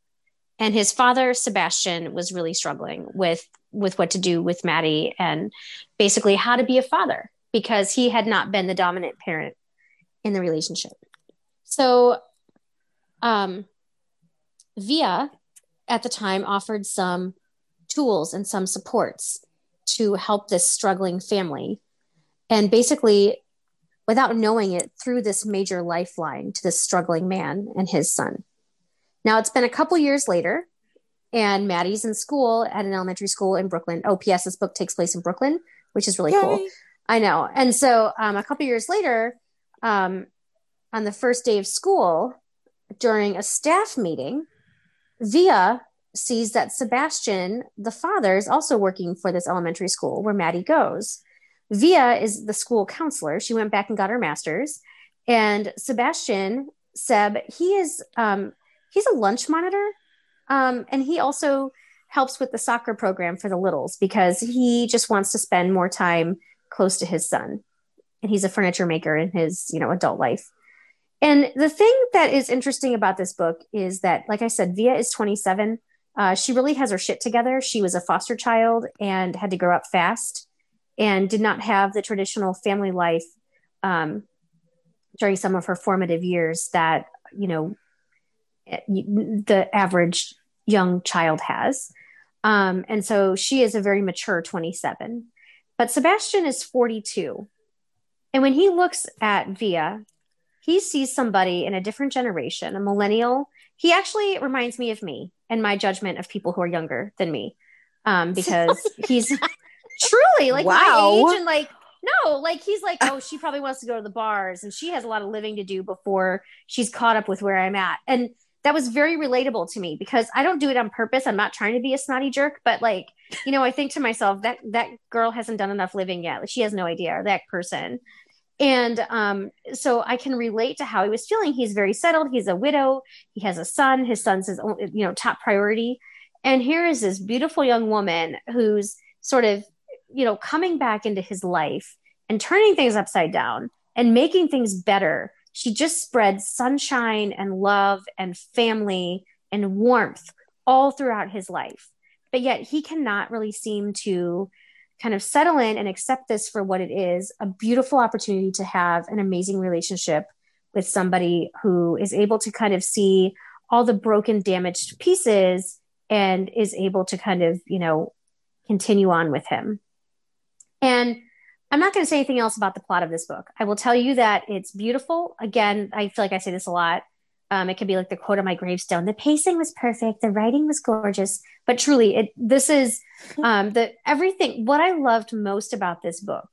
Speaker 4: And his father, Sebastian, was really struggling with with what to do with Maddie and basically how to be a father because he had not been the dominant parent in the relationship. So um Via at the time offered some tools and some supports to help this struggling family and basically without knowing it through this major lifeline to this struggling man and his son now it's been a couple years later and maddie's in school at an elementary school in brooklyn oh ps this book takes place in brooklyn which is really cool i know and so um, a couple years later um, on the first day of school during a staff meeting via sees that Sebastian, the father, is also working for this elementary school where Maddie goes. Via is the school counselor. She went back and got her master's. And Sebastian, Seb, he is um, he's a lunch monitor. Um, and he also helps with the soccer program for the littles because he just wants to spend more time close to his son. And he's a furniture maker in his, you know, adult life. And the thing that is interesting about this book is that, like I said, Via is 27 uh, she really has her shit together. She was a foster child and had to grow up fast and did not have the traditional family life um, during some of her formative years that, you know, the average young child has. Um, and so she is a very mature 27. But Sebastian is 42. And when he looks at Via, he sees somebody in a different generation, a millennial. He actually reminds me of me and my judgment of people who are younger than me um, because *laughs* he's truly like
Speaker 2: Wow.
Speaker 4: my age and like no like he's like *laughs* oh she probably wants to go to the bars and she has a lot of living to do before she's caught up with where i'm at and that was very relatable to me because i don't do it on purpose i'm not trying to be a snotty jerk but like you know i think to myself that that girl hasn't done enough living yet she has no idea that person and um, so I can relate to how he was feeling. He's very settled. He's a widow. He has a son. His son's his you know, top priority. And here is this beautiful young woman who's sort of, you know, coming back into his life and turning things upside down and making things better. She just spreads sunshine and love and family and warmth all throughout his life. But yet he cannot really seem to kind of settle in and accept this for what it is a beautiful opportunity to have an amazing relationship with somebody who is able to kind of see all the broken damaged pieces and is able to kind of you know continue on with him and i'm not going to say anything else about the plot of this book. I will tell you that it's beautiful. Again i feel like i say this a lot. Um, it could be like the quote on my gravestone the pacing was perfect the writing was gorgeous. But truly it this is *laughs* um the everything what i loved most about this book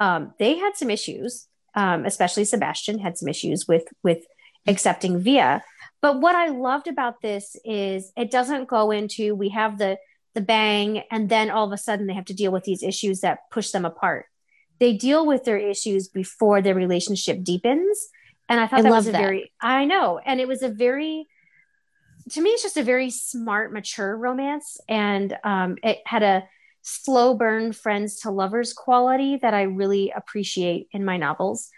Speaker 4: um they had some issues um especially sebastian had some issues with with accepting via. But what I loved about this is it doesn't go into we have the the bang and then all of a sudden they have to deal with these issues that push them apart. They deal with their issues before their relationship deepens. And I thought
Speaker 3: I
Speaker 4: that was a
Speaker 3: that.
Speaker 4: very I know. And it was a very to me it's just a very smart, mature romance. And um it had a slow burn friends to lovers quality that I really appreciate in my novels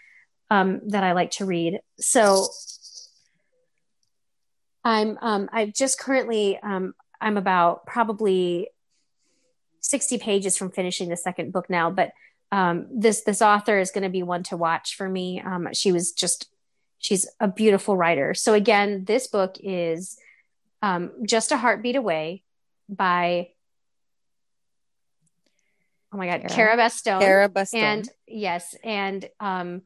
Speaker 4: um, that I like to read. So I'm um, I've just currently um, I'm about probably 60 pages from finishing the second book now, but um, this this author is going to be one to watch for me. Um, she was just she's a beautiful writer. So again, this book is um, just a heartbeat away by oh my god,
Speaker 2: Cara-
Speaker 4: Bastone.
Speaker 2: Cara Bastone.
Speaker 4: And yes, and um,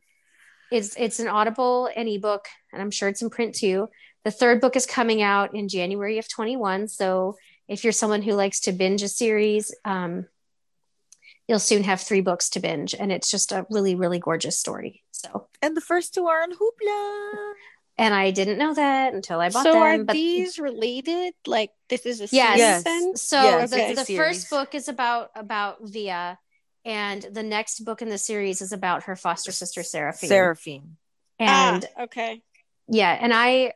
Speaker 4: it's it's an Audible and ebook, and I'm sure it's in print too. The third book is coming out in January of 21. So if you're someone who likes to binge a series, um, you'll soon have three books to binge, and it's just a really really gorgeous story. So,
Speaker 2: and the first two are on Hoopla.
Speaker 4: and I didn't know that until I bought
Speaker 1: so
Speaker 4: them.
Speaker 1: are
Speaker 4: but
Speaker 1: these related? Like this is a
Speaker 4: Yes.
Speaker 1: series
Speaker 2: Yes.
Speaker 4: So
Speaker 2: Yes,
Speaker 4: the,
Speaker 1: it's
Speaker 4: the
Speaker 2: series.
Speaker 4: first book is about about Via, and the next book in the series is about her foster sister Seraphine.
Speaker 2: Seraphine.
Speaker 4: and
Speaker 1: ah, okay.
Speaker 4: yeah, and I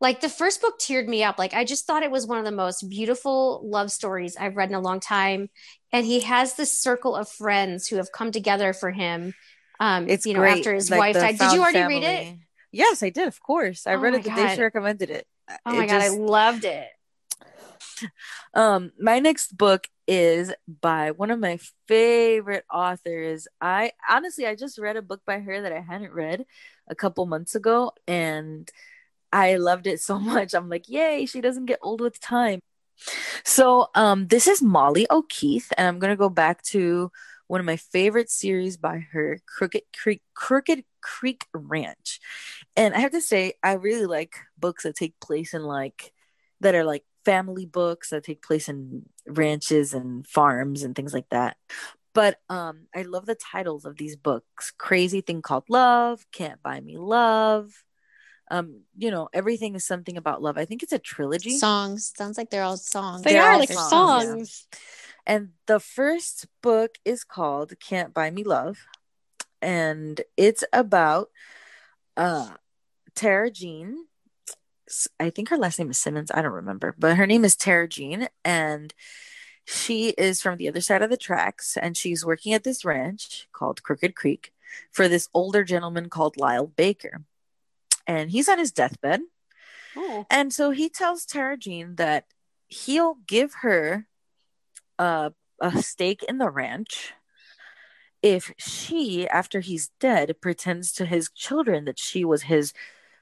Speaker 4: like the first book teared me up. Like I just thought it was one of the most beautiful love stories I've read in a long time. And he has this circle of friends who have come together for him. Um,
Speaker 2: It's
Speaker 4: you know,
Speaker 2: great.
Speaker 4: after his
Speaker 2: like
Speaker 4: wife died. Did you already read it?
Speaker 2: Yes, I did. Of course, I
Speaker 4: Oh
Speaker 2: read it the day she recommended it.
Speaker 4: Oh my
Speaker 2: It
Speaker 4: god,
Speaker 2: just-
Speaker 4: I loved it. *laughs*
Speaker 2: Um, my next book is by one of my favorite authors. I honestly, I just read a book by her that I hadn't read a couple months ago, and I loved it so *laughs* much. I'm like, yay, she doesn't get old with time. So, um, this is Molly O'Keefe, and I'm gonna go back to one of my favorite series by her, Crooked Creek, Crooked Creek Ranch. And I have to say, I really like books that take place in like that are like family books that take place in ranches and farms and things like that. But um I love the titles of these books. Crazy Thing Called Love, Can't Buy Me Love. Um, you know, everything is something about love. I think it's a trilogy.
Speaker 3: Songs. Sounds like they're all songs.
Speaker 1: They
Speaker 2: They're
Speaker 1: are
Speaker 2: all
Speaker 1: like
Speaker 2: songs,
Speaker 1: songs.
Speaker 2: And the first book is called Can't Buy Me Love. And it's about uh Tara Jean. i think her last name is Simmons. I don't remember, but her name is Tara Jean. And she is from the other side of the tracks. And she's working at this ranch called Crooked Creek for this older gentleman called Lyle Baker. And he's on his deathbed.
Speaker 1: Oh.
Speaker 2: And so he tells Tara Jean that he'll give her a, a stake in the ranch if she, after he's dead, pretends to his children that she was his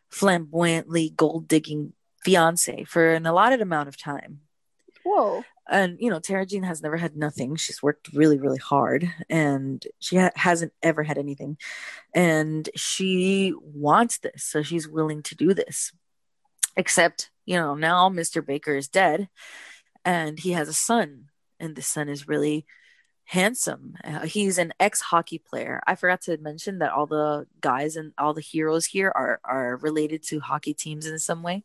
Speaker 2: flamboyantly gold digging fiance for an allotted amount of time.
Speaker 1: Whoa.
Speaker 2: And, you know, Tara Jean has never had nothing. She's worked really, really hard and she ha- hasn't ever had anything. And she wants this. So she's willing to do this. Except, you know, now Mr. Baker is dead and he has a son. And the son is really handsome. Uh, he's an ex hockey player. I forgot to mention that all the guys and all the heroes here are, are related to hockey teams in some way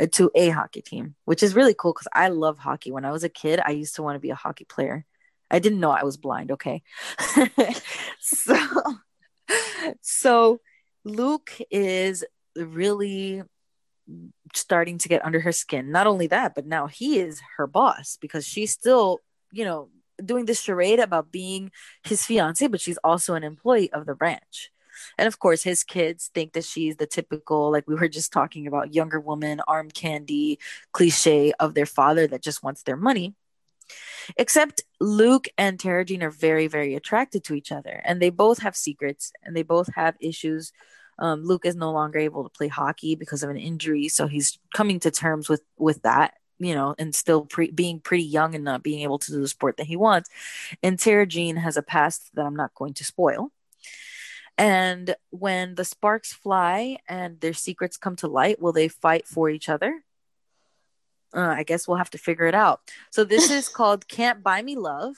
Speaker 2: Uh, to a hockey team, which is really cool because I love hockey. When I was a kid, I used to want to be a hockey player. I didn't know I was blind. Okay, *laughs* so so Luke is really starting to get under her skin. Not only that, but now he is her boss because she's still, you know, doing this charade about being his fiance, but she's also an employee of the ranch. And of course, his kids think that she's the typical, like we were just talking about, younger woman, arm candy cliche of their father that just wants their money. Except Luke and Tara Jean are very, very attracted to each other, and they both have secrets and they both have issues. Um, Luke is no longer able to play hockey because of an injury, so he's coming to terms with with that, you know, and still pre- being pretty young and not being able to do the sport that he wants. And Tara Jean has a past that I'm not going to spoil. And when the sparks fly and their secrets come to light, will they fight for each other? Uh, I guess we'll have to figure it out. So this is *laughs* called "Can't Buy Me Love"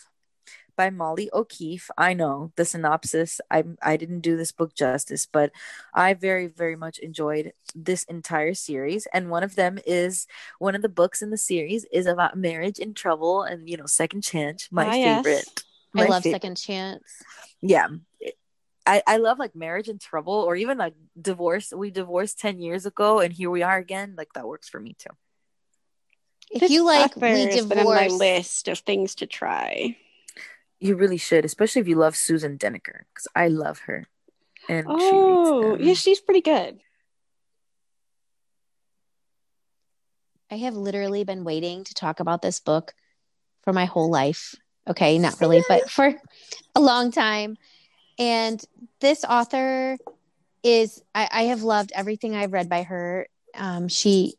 Speaker 2: by Molly O'Keefe. I know the synopsis. I I didn't do this book justice, but I very very much enjoyed this entire series. And one of them is one of the books in the series is about marriage in trouble and you know second chance. My
Speaker 1: Ah, yes.
Speaker 2: favorite.
Speaker 3: I love Second Chance.
Speaker 2: Yeah. I, I love like marriage in trouble or even like divorce. We divorced 10 years ago and here we are again. Like that works for me too.
Speaker 3: If you like,
Speaker 1: author
Speaker 3: we
Speaker 1: has been on my list of things to try.
Speaker 2: You really should, especially if you love Susan Deniker, because I love her. And
Speaker 1: Oh,
Speaker 2: she reads
Speaker 1: yeah, she's pretty good.
Speaker 3: I have literally been waiting to talk about this book for my whole life. Okay, not really, *laughs* but for a long time. And this author is I, I have loved everything I've read by her. Um, she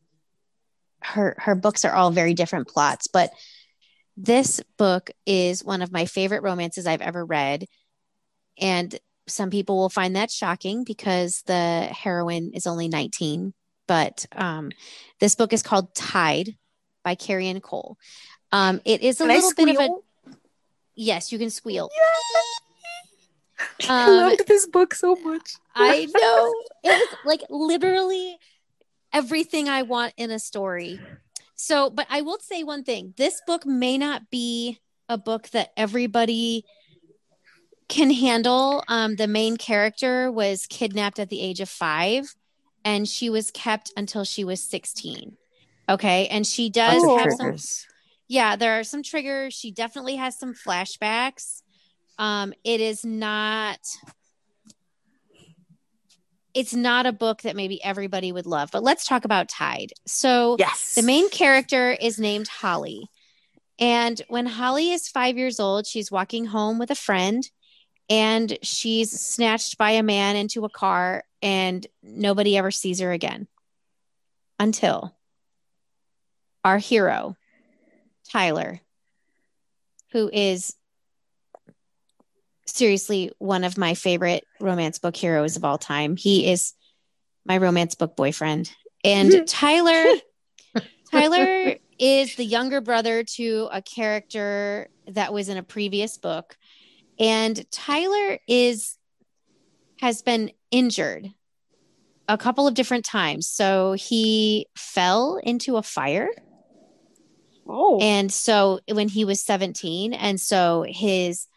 Speaker 3: her her books are all very different plots, but this book is one of my favorite romances I've ever read. And some people will find that shocking because the heroine is only 19. But um, this book is called Tide by Carian Cole. Um, it is a
Speaker 2: Can
Speaker 3: little bit of a yes, you can squeal.
Speaker 2: I
Speaker 3: Um, *laughs*
Speaker 2: loved this book so much.
Speaker 3: I *laughs* know. It was like literally everything I want in a story. So, but I will say one thing this book may not be a book that everybody can handle. Um, the main character was kidnapped at the age of five and she was kept until she was 16. Okay. And she does
Speaker 1: Oh.
Speaker 3: have some yeah there are some triggers she definitely has some flashbacks um it is not it's not a book that maybe everybody would love but let's talk about tide so
Speaker 2: Yes.
Speaker 3: the main character is named holly and when holly is five years old she's walking home with a friend and she's snatched by a man into a car and nobody ever sees her again until our hero Tyler, who is seriously one of my favorite romance book heroes of all time. He is my romance book boyfriend. And *laughs* Tyler *laughs* Tyler is the younger brother to a character that was in a previous book. And Tyler is has been injured a couple of different times. So he fell into a fire
Speaker 1: Oh,
Speaker 3: and so when he was 17 and so his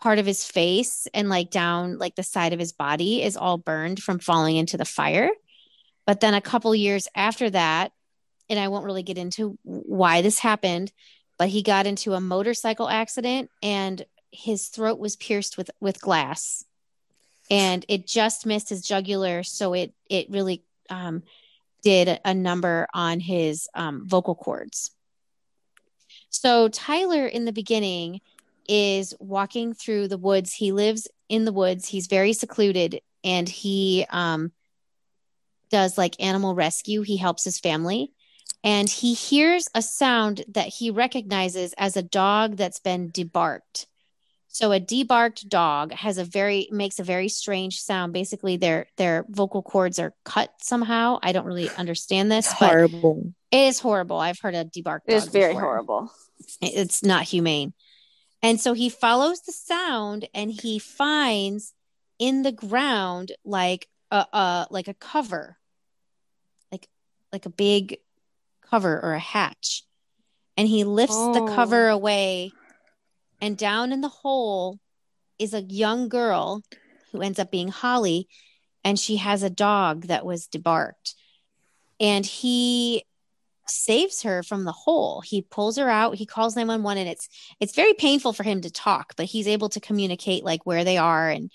Speaker 3: part of his face and like down like the side of his body is all burned from falling into the fire. But then a couple years after that and i won't really get into why this happened but he got into a motorcycle accident and his throat was pierced with with glass. And it just missed his jugular so it it really um did a number on his um, vocal cords. So Tyler in the beginning is walking through the woods. He lives in the woods. He's very secluded and he um does like animal rescue. He helps his family and he hears a sound that he recognizes as a dog that's been debarked. So a debarked dog has a very makes a very strange sound. Basically their their vocal cords are cut somehow. I don't really understand this,
Speaker 2: It's
Speaker 3: but
Speaker 2: horrible.
Speaker 3: it is horrible. I've heard a debarked
Speaker 1: it is very
Speaker 3: before
Speaker 1: horrible.
Speaker 3: it's not humane. And so he follows the sound and he finds in the ground like a, a like a cover. Like like a big cover or a hatch. And he lifts the
Speaker 1: Oh.
Speaker 3: cover away and down in the hole is a young girl who ends up being Holly and she has a dog that was debarked. And he saves her from the hole. He pulls her out, he calls 911 and it's it's very painful for him to talk, but he's able to communicate like where they are and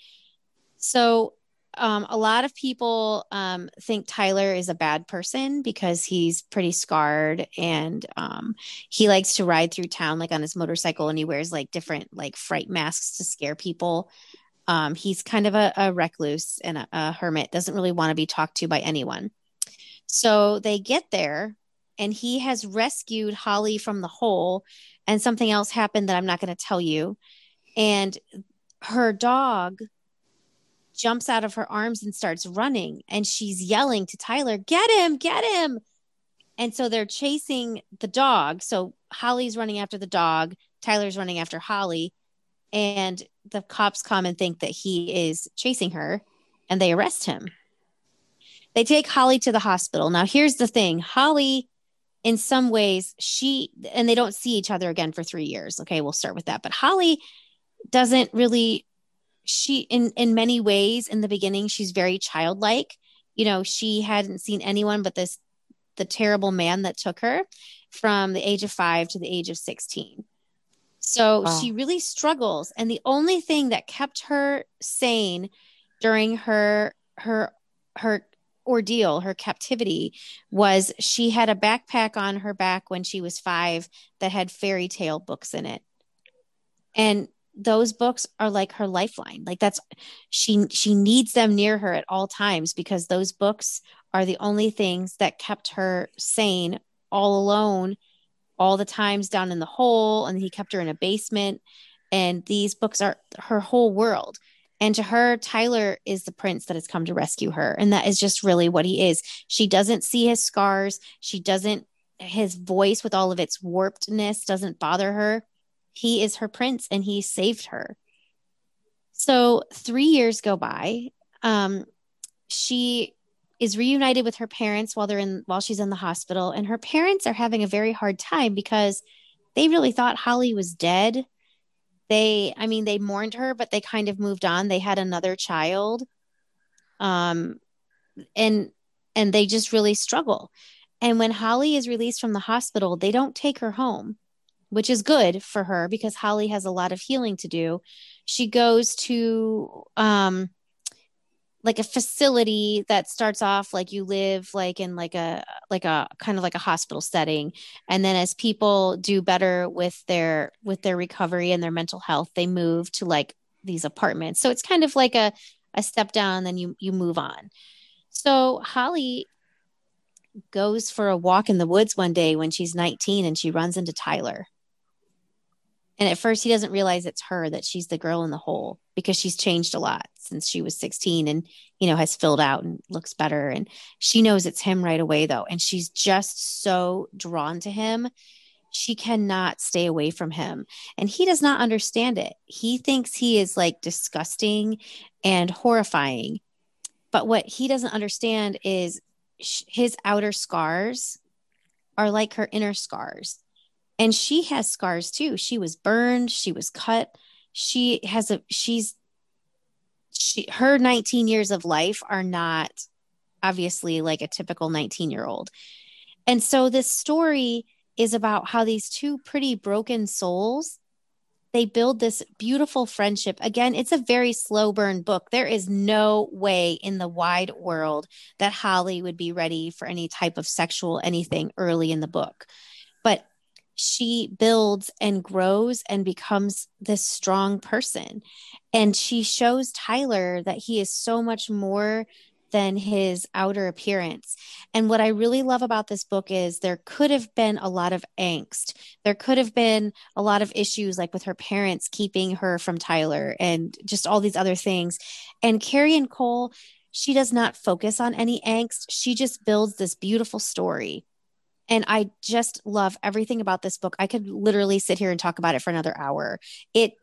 Speaker 3: so um, a lot of people um, think Tyler is a bad person because he's pretty scarred and um, he likes to ride through town like on his motorcycle and he wears like different like fright masks to scare people. Um, he's kind of a, a recluse and a, a hermit, doesn't really want to be talked to by anyone. So they get there and he has rescued Holly from the hole, and something else happened that I'm not going to tell you. And her dog jumps out of her arms and starts running, and she's yelling to Tyler, Get him, get him. And so they're chasing the dog. So Holly's running after the dog, Tyler's running after Holly. and the cops come and think that he is chasing her and they arrest him. They take Holly to the hospital. Now, here's the thing Holly, in some ways, she and they don't see each other again for three years. Okay, we'll start with that. But Holly doesn't really, she, in, in many ways, in the beginning, she's very childlike. You know, she hadn't seen anyone but this, the terrible man that took her from the age of five to the age of 16. So wow. she really struggles. And the only thing that kept her sane during her, her, her ordeal, her captivity, was she had a backpack on her back when she was five that had fairy tale books in it. And those books are like her lifeline. Like that's she she needs them near her at all times because those books are the only things that kept her sane all alone all the times down in the hole and he kept her in a basement and these books are her whole world and to her tyler is the prince that has come to rescue her. And that is just really what he is. She doesn't see his scars. She doesn't his voice with all of its warpedness doesn't bother her. He is her prince and he saved her. So three years go by. Um, she is reunited with her parents while they're in while she's in the hospital. And her parents are having a very hard time because they really thought Holly was dead. They I mean they mourned her but they kind of moved on. They had another child. Um and and they just really struggle. And when Holly is released from the hospital, they don't take her home, which is good for her because Holly has a lot of healing to do. She goes to um like a facility that starts off like you live like in like a like a kind of like a hospital setting. And then as people do better with their with their recovery and their mental health they move to like these apartments. So it's kind of like a a step down then you you move on. So holly goes for a walk in the woods one day when she's 19 and she runs into tyler and at first, he doesn't realize it's her that she's the girl in the hole because she's changed a lot since she was 16 and, you know, has filled out and looks better. And she knows it's him right away, though. And she's just so drawn to him. She cannot stay away from him. And he does not understand it. He thinks he is like disgusting and horrifying. But what he doesn't understand is his outer scars are like her inner scars and she has scars too. She was burned. She was cut. She has a she's she her 19 years of life are not obviously like a typical 19 year old and so this story is about how these two pretty broken souls they build this beautiful friendship. Again it's a very slow burn book. There is no way in the wide world that holly would be ready for any type of sexual anything early in the book she builds and grows and becomes this strong person. And she shows Tyler that he is so much more than his outer appearance. And what I really love about this book is there could have been a lot of angst. There could have been a lot of issues, like with her parents keeping her from Tyler and just all these other things. And Carian Cole, she does not focus on any angst. She just builds this beautiful story and I just love everything about this book. I could literally sit here and talk about it for another hour. It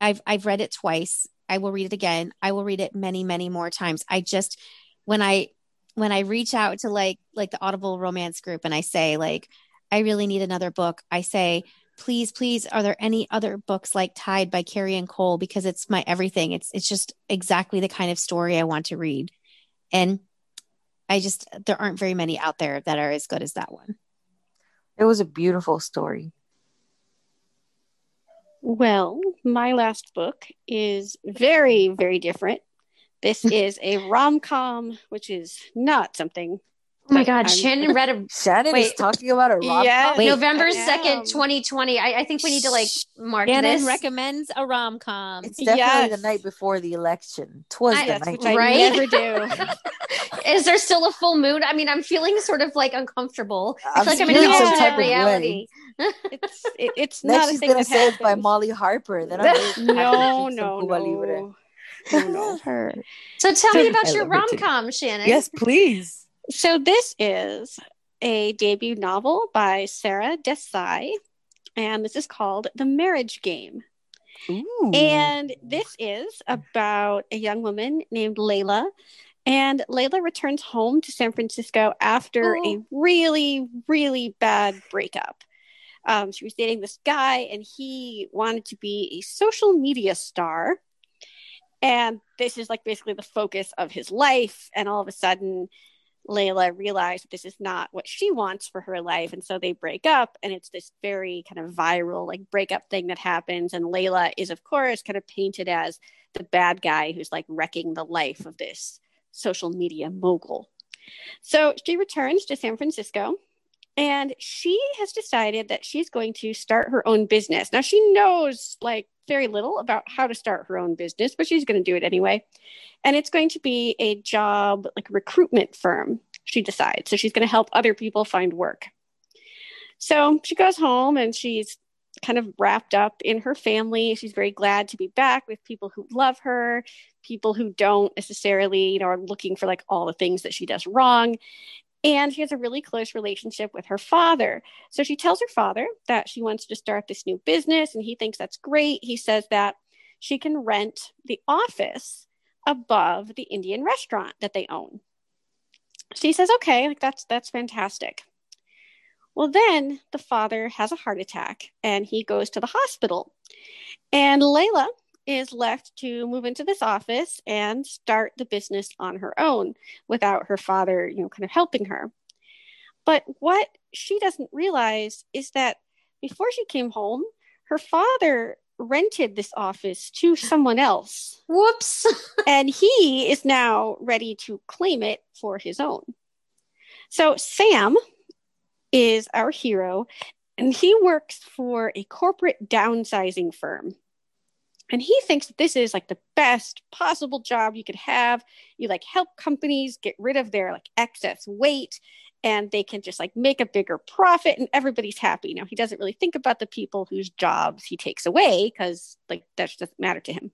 Speaker 3: I've I've read it twice. I will read it again. I will read it many, many more times. I just when I when I reach out to like like the Audible romance group and I say like I really need another book, I say please please are there any other books like Tide by Carian Cole because it's my everything. It's it's just exactly the kind of story I want to read. And I just there aren't very many out there that are as good as that one.
Speaker 6: It was a beautiful story.
Speaker 1: Well, my last book is very, very different. This *laughs* is a rom com, which is not something
Speaker 4: Oh my God, I'm, Shannon *laughs* read a
Speaker 6: Shannon wait, is talking about a rom
Speaker 4: yeah, November second, twenty twenty. I, think we need to like mark
Speaker 3: Shannon
Speaker 4: this.
Speaker 3: recommends a rom com.
Speaker 6: It's definitely yes. the night before the election. Twas I, the night,
Speaker 1: right? I *laughs* never do.
Speaker 4: is there still a full moon? I mean, I'm feeling sort of like uncomfortable. I feel like I'm in an alternate reality.
Speaker 1: it's it, it's not
Speaker 6: she's
Speaker 1: gonna
Speaker 6: say it's by Molly Harper. Then I'm *laughs*
Speaker 1: no, no, no.
Speaker 3: no. her.
Speaker 4: So tell me about your rom com, Shannon.
Speaker 6: Yes, please.
Speaker 1: So this is a debut novel by Sara Desai, and this is called The Marriage Game. Ooh. And this is about a young woman named Layla. And Layla returns home to San Francisco after oh. a really, really bad breakup. Um, she was dating this guy, and he wanted to be a social media star. And this is like basically the focus of his life. And all of a sudden, Layla realized this is not what she wants for her life. And so they break up, and it's this very kind of viral, like breakup thing that happens. And Layla is, of course, kind of painted as the bad guy who's like wrecking the life of this social media mogul. So she returns to San Francisco and she has decided that she's going to start her own business. Now she knows like very little about how to start her own business, but she's going to do it anyway. And it's going to be a job like a recruitment firm, she decides. So she's going to help other people find work. So she goes home and she's kind of wrapped up in her family. She's very glad to be back with people who love her, people who don't necessarily, you know, are looking for like all the things that she does wrong. And she has a really close relationship with her father. So she tells her father that she wants to start this new business, and he thinks that's great. He says that she can rent the office above the Indian restaurant that they own. She says, okay, like that's that's fantastic. Well, then the father has a heart attack and he goes to the hospital. And Layla is left to move into this office and start the business on her own without her father, you know, kind of helping her. But what she doesn't realize is that before she came home, her father rented this office to someone else.
Speaker 4: Whoops. *laughs*
Speaker 1: and he is now ready to claim it for his own. So Sam is our hero, and he works for a corporate downsizing firm. And he thinks that this is like the best possible job you could have. You like help companies get rid of their like excess weight and they can just like make a bigger profit and everybody's happy. Now he doesn't really think about the people whose jobs he takes away because like that doesn't matter to him.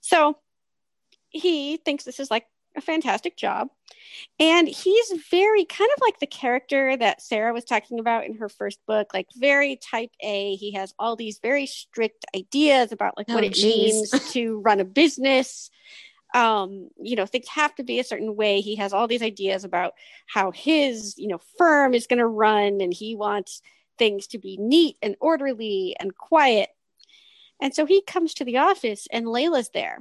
Speaker 1: So he thinks this is like a fantastic job. And he's very kind of like the character that Sarah was talking about in her first book, like very type A. He has all these very strict ideas about like oh, what it geez. means to *laughs* run a business. Um, you know, things have to be a certain way. He has all these ideas about how his, you know, firm is going to run and he wants things to be neat and orderly and quiet. And so he comes to the office and Layla's there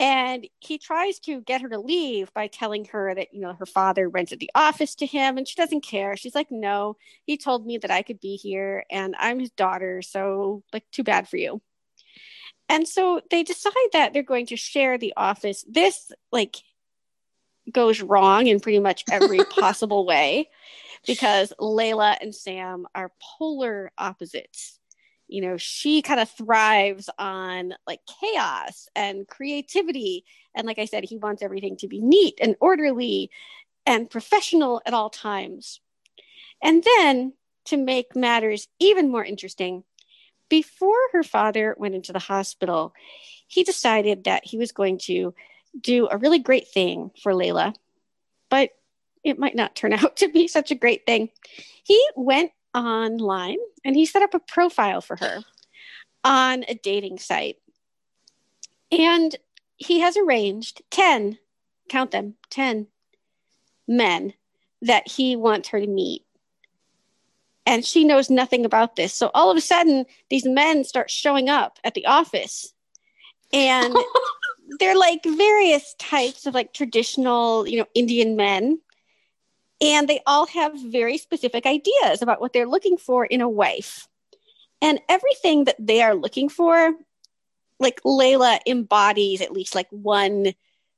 Speaker 1: and he tries to get her to leave by telling her that, you know, her father rented the office to him and she doesn't care. She's like, no, he told me that I could be here and I'm his daughter. So, like, too bad for you. And so they decide that they're going to share the office. This, like, goes wrong in pretty much every *laughs* possible way because Layla and Sam are polar opposites you know she kind of thrives on like chaos and creativity. And like i said he wants everything to be neat and orderly and professional at all times. And then to make matters even more interesting before her father went into the hospital he decided that he was going to do a really great thing for layla. But it might not turn *laughs* out to be such a great thing. He went online and he set up a profile for her on a dating site. And he has arranged 10, count them, 10 men that he wants her to meet. And she knows nothing about this. So all of a sudden, these men start showing up at the office. And *laughs* they're like various types of like traditional, you know, Indian men and they all have very specific ideas about what they're looking for in a wife. And everything that they are looking for, like Layla embodies at least like one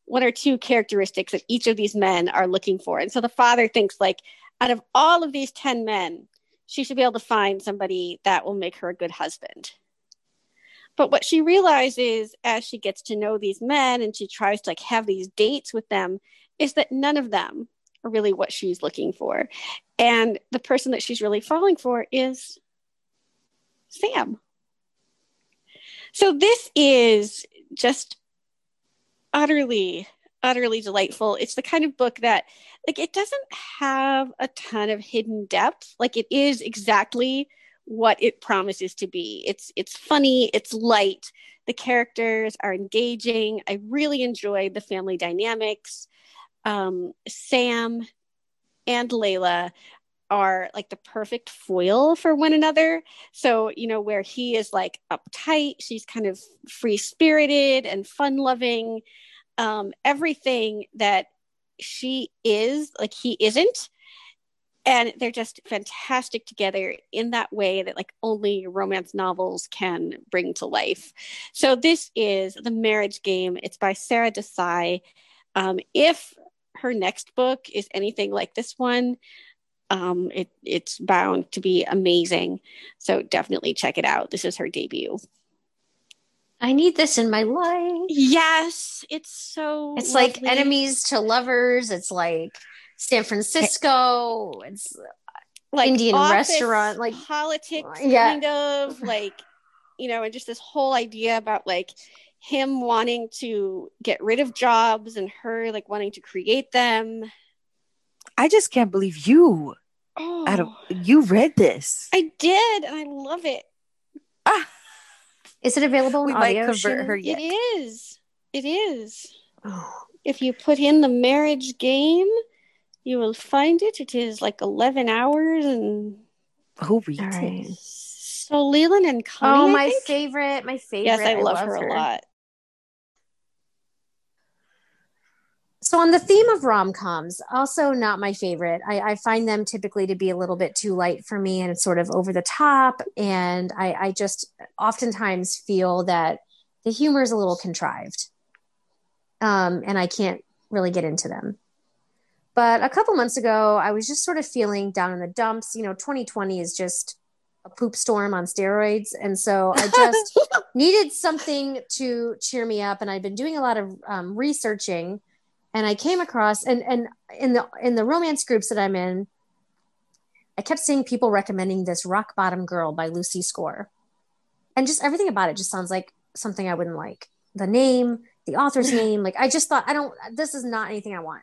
Speaker 1: one or two characteristics that each of these men are looking for. And so the father thinks like out of all of these 10 men, she should be able to find somebody that will make her a good husband. But what she realizes as she gets to know these men and she tries to like have these dates with them is that none of them really what she's looking for. And the person that she's really falling for is Sam. So this is just utterly utterly delightful. It's the kind of book that like it doesn't have a ton of hidden depth. Like it is exactly what it promises to be. It's it's funny, it's light. The characters are engaging. I really enjoyed the family dynamics. Um, Sam and Layla are like the perfect foil for one another. So, you know, where he is like uptight, she's kind of free spirited and fun loving. Um, everything that she is, like he isn't. And they're just fantastic together in that way that like only romance novels can bring to life. So this is The Marriage Game. It's by Sara Desai. Um, if her next book is anything like this one, um, it, it's bound to be amazing. So definitely check it out. This is her debut.
Speaker 4: I need this in my life.
Speaker 1: Yes, it's so.
Speaker 4: It's lovely. like enemies to lovers. It's like San Francisco. It's like Indian restaurant, like
Speaker 1: politics, yeah. kind of like you know, and just this whole idea about like him wanting to get rid of jobs and her like wanting to create them.
Speaker 6: I just can't believe you. Oh, out of you read this.
Speaker 1: I did, and I love it.
Speaker 4: Ah. *laughs* Is it available we might
Speaker 1: convert her yet. It is. It is. Oh. If you put in the marriage game, you will find it. It is like eleven hours and
Speaker 6: who reads right. it?
Speaker 1: So Leland and Connie.
Speaker 4: Oh, my favorite. My favorite.
Speaker 1: Yes, I, I love, love, her, her a lot.
Speaker 4: So, on the theme of rom coms, also not my favorite. I, I, find them typically to be a little bit too light for me and it's sort of over the top. And I, I just oftentimes feel that the humor is a little contrived. Um, and I can't really get into them. But a couple months ago, I was just sort of feeling down in the dumps. You know, 2020 is just a poop storm on steroids. And so I just *laughs* needed something to cheer me up. And I've been doing a lot of um, researching and I came across and and in the in the romance groups that I'm in, I kept seeing people recommending this Rock Bottom Girl by Lucy Score. And just everything about it just sounds like something I wouldn't like. The name, the author's *laughs* name, like I just thought I don't this is not anything I want.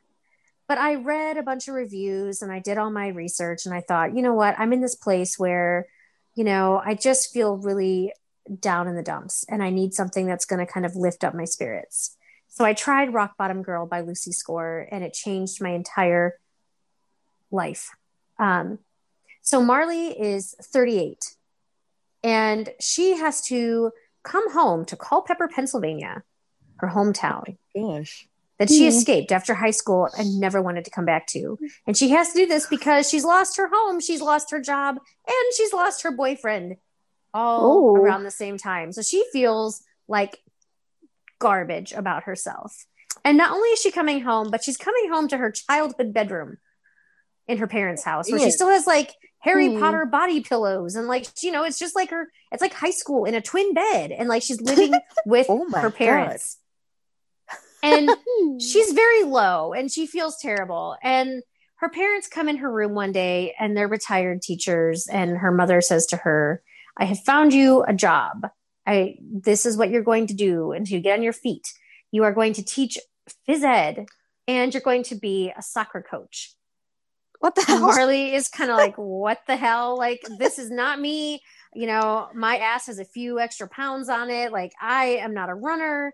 Speaker 4: But I read a bunch of reviews and I did all my research and I thought, you know what? I'm in this place where, you know, I just feel really down in the dumps and I need something that's going to kind of lift up my spirits. So I tried Rock Bottom Girl by Lucy Score, and it changed my entire life. Um, so Marley is 38, and she has to come home to Culpeper, Pennsylvania, her hometown.
Speaker 6: Oh gosh.
Speaker 4: That she mm. escaped after high school and never wanted to come back to. And she has to do this because she's lost her home, she's lost her job, and she's lost her boyfriend all Ooh. around the same time. So she feels like garbage about herself. And not only is she coming home, but she's coming home to her childhood bedroom in her parents' house where she still has like Harry hmm. Potter body pillows and like you know it's just like her it's like high school in a twin bed and like she's living *laughs* with oh her parents. and *laughs* she's very low and she feels terrible and her parents come in her room one day and they're retired teachers and her mother says to her I have found you a job I this is what you're going to do and you get on your feet. You are going to teach phys ed and you're going to be a soccer coach. What the hell? *laughs* Marley is kind of like, what the hell? Like, this is not me. You know, my ass has a few extra pounds on it. Like, I am not a runner.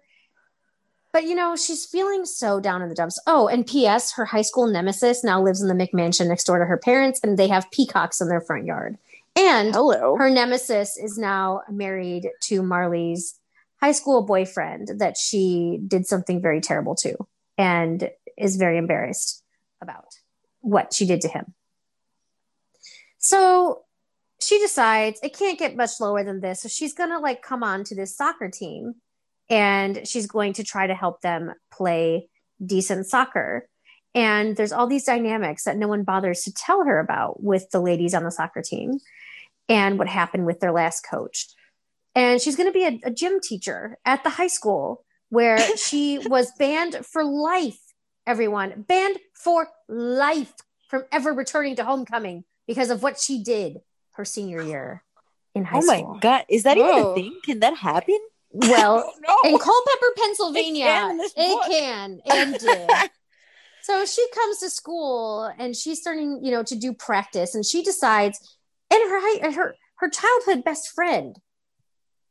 Speaker 4: But, you know, she's feeling so down in the dumps. Oh, and P.S., her high school nemesis now lives in the McMansion next door to her parents, and they have peacocks in their front yard. And Hello. her nemesis is now married to Marley's high school boyfriend that she did something very terrible to and is very embarrassed about what she did to him. So she decides it can't get much lower than this. So she's going to like come on to this soccer team and she's going to try to help them play decent soccer. And there's all these dynamics that no one bothers to tell her about with the ladies on the soccer team and what happened with their last coach. And she's going to be a, a gym teacher at the high school where *laughs* she was banned for life, everyone, banned for life from ever returning to homecoming because of what she did her senior year in high school.
Speaker 6: Oh my God. Is that Whoa. even a thing? Can that happen?
Speaker 4: Well, *laughs* no. in Culpeper, Pennsylvania, it can, it can and *laughs* did. so she comes to school and she's starting, you know, to do practice and she decides and her her her childhood best friend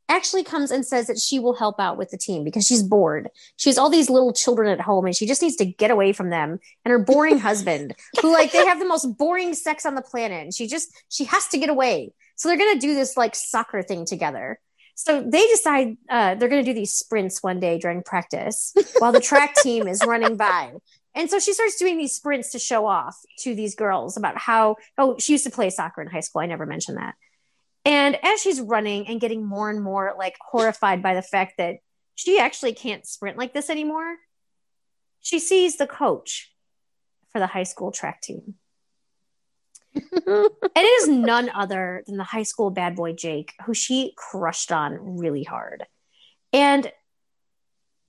Speaker 4: actually comes and says that she will help out with the team because she's bored. She has all these little children at home and she just needs to get away from them and her boring *laughs* husband who like they have the most boring sex on the planet and she just she has to get away. So they're going to do this like soccer thing together. So they decide uh, they're going to do these sprints one day during practice while the track *laughs* team is running by. And so she starts doing these sprints to show off to these girls about how, oh, she used to play soccer in high school. I never mentioned that. And as she's running and getting more and more like horrified by the fact that she actually can't sprint like this anymore, she sees the coach for the high school track team. *laughs* and it is none other than the high school bad boy Jake, who she crushed on really hard. And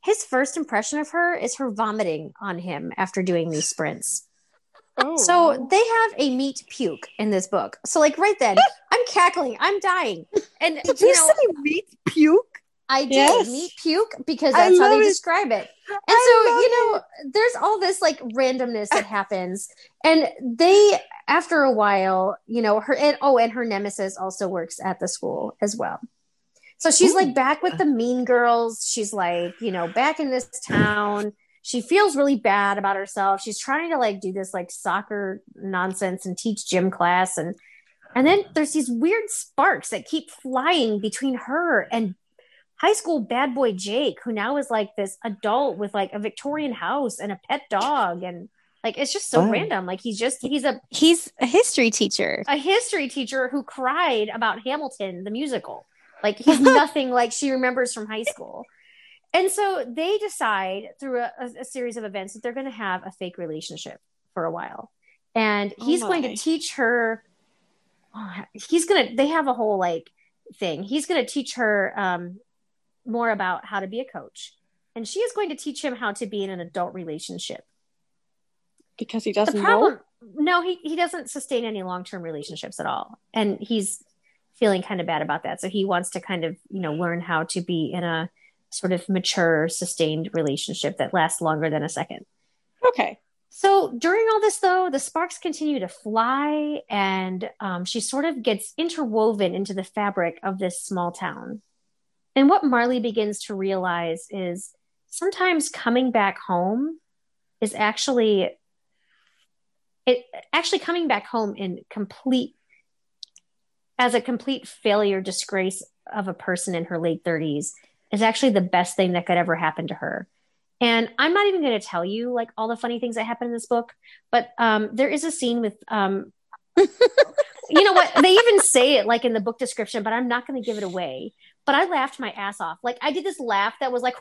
Speaker 4: his first impression of her is her vomiting on him after doing these sprints.
Speaker 1: Oh.
Speaker 4: So they have a meat puke in this book. So like right then, *laughs* I'm cackling, I'm dying, and
Speaker 6: Did
Speaker 4: you
Speaker 6: you
Speaker 4: know
Speaker 6: say meat puke?
Speaker 4: I did
Speaker 1: Yes.
Speaker 4: meat puke because that's how they
Speaker 6: it.
Speaker 4: describe it. And
Speaker 6: I
Speaker 4: so you know, there's all this like randomness that happens, and they after a while, you know, her and oh, and her nemesis also works at the school as well. So she's
Speaker 6: Ooh.
Speaker 4: like back with the mean girls. She's like, you know, back in this town. She feels really bad about herself. She's trying to like do this like soccer nonsense and teach gym class and and then there's these weird sparks that keep flying between her and high school bad boy Jake, who now is like this adult with like a Victorian house and a pet dog and like it's just so
Speaker 6: Wow.
Speaker 4: random. Like he's just he's a
Speaker 3: He's a history teacher.
Speaker 4: a history teacher who cried about Hamilton the musical. Like he's *laughs* nothing like she remembers from high school. And so they decide through a, a, series of events that they're going to have a fake relationship for a while. And
Speaker 1: Oh
Speaker 4: he's going to teach her *sighs* he's going to they have a whole like thing. He's going to teach her um more about how to be a coach. And she is going to teach him how to be in an adult relationship
Speaker 1: because he doesn't
Speaker 4: problem
Speaker 1: know.
Speaker 4: no he, he doesn't sustain any long-term relationships at all and he's feeling kind of bad about that. So he wants to kind of you know learn how to be in a sort of mature sustained relationship that lasts longer than a second.
Speaker 1: Okay.
Speaker 4: so during all this though the sparks continue to fly and um, she sort of gets interwoven into the fabric of this small town. And what marley begins to realize is sometimes coming back home is actually it actually coming back home in complete as a complete failure disgrace of a person in her late 30s is actually the best thing that could ever happen to her. And i'm not even going to tell you like all the funny things that happen in this book but um, there is a scene with um, *laughs* you know what? They even say it like in the book description but i'm not going to give it away. But i laughed my ass off. Like i did this laugh that was like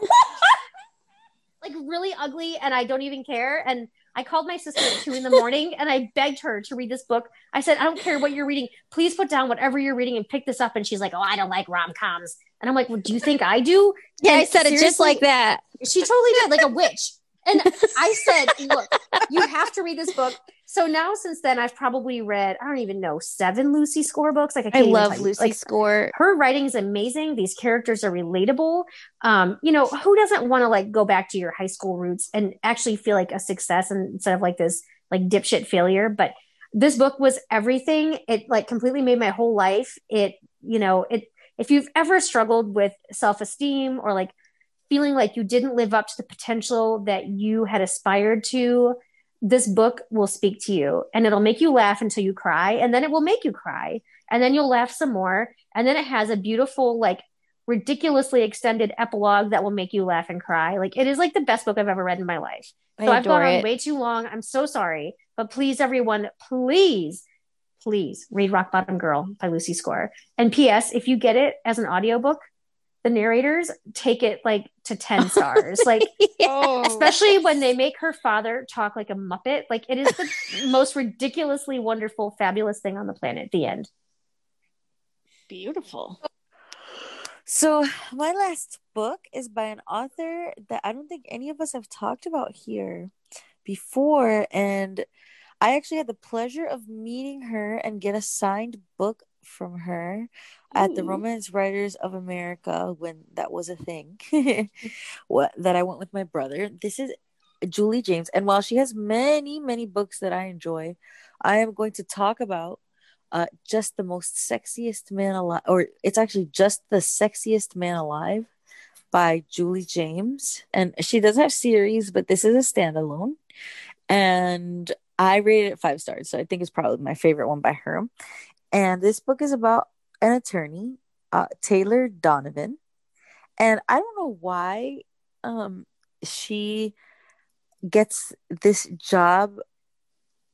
Speaker 4: *laughs* like really ugly and i don't even care. And I called my sister at two in the morning and I begged her to read this book. I said, I don't care what you're reading. Please put down whatever you're reading and pick this up. And she's like, Oh, I don't like rom coms. And I'm like, Well, do you think I do?
Speaker 3: Yeah,
Speaker 4: And
Speaker 3: I said it just like that.
Speaker 4: She totally did, like a witch. And I *laughs* said, Look, you have to read this book. So now, since then, I've probably read, I don't even know, seven Lucy Score books. Like, I,
Speaker 3: I love. Lucy
Speaker 4: Like,
Speaker 3: Score.
Speaker 4: her writing is amazing. These characters are relatable. Um, you know, who doesn't want to like go back to your high school roots and actually feel like a success instead of like this like dipshit failure? But this book was everything. It like completely made my whole life. It, you know, it if you've ever struggled with self-esteem or like feeling like you didn't live up to the potential that you had aspired to, this book will speak to you. And it'll make you laugh until you cry and then it will make you cry. And then you'll laugh some more. And then it has a beautiful like ridiculously extended epilogue that will make you laugh and cry. Like it is like the best book i've ever read in my life. So i've gone on way too long. I'm so sorry. But please everyone please please read rock bottom girl by lucy score. And ps if you get it as an audiobook the narrators take it like to 10 stars *laughs* like
Speaker 1: Oh,
Speaker 4: especially when they make her father talk like a muppet like it is the *laughs* most ridiculously wonderful fabulous thing on the planet the end
Speaker 1: beautiful.
Speaker 2: So, my last book is by an author that I don't think any of us have talked about here before. And I actually had the pleasure of meeting her and get a signed book from her at the Romance Writers of America when that was a thing. *laughs* what that I went with my brother. This is Julie James. And while she has many, many books that I enjoy, I am going to talk about uh, just the most sexiest man alive, or it's actually just the sexiest man alive by Julie James. And she does have series, but this is a standalone. And I rated it five stars. So I think it's probably my favorite one by her. And this book is about an attorney, uh, Taylor Donovan. And I don't know why um, she gets this job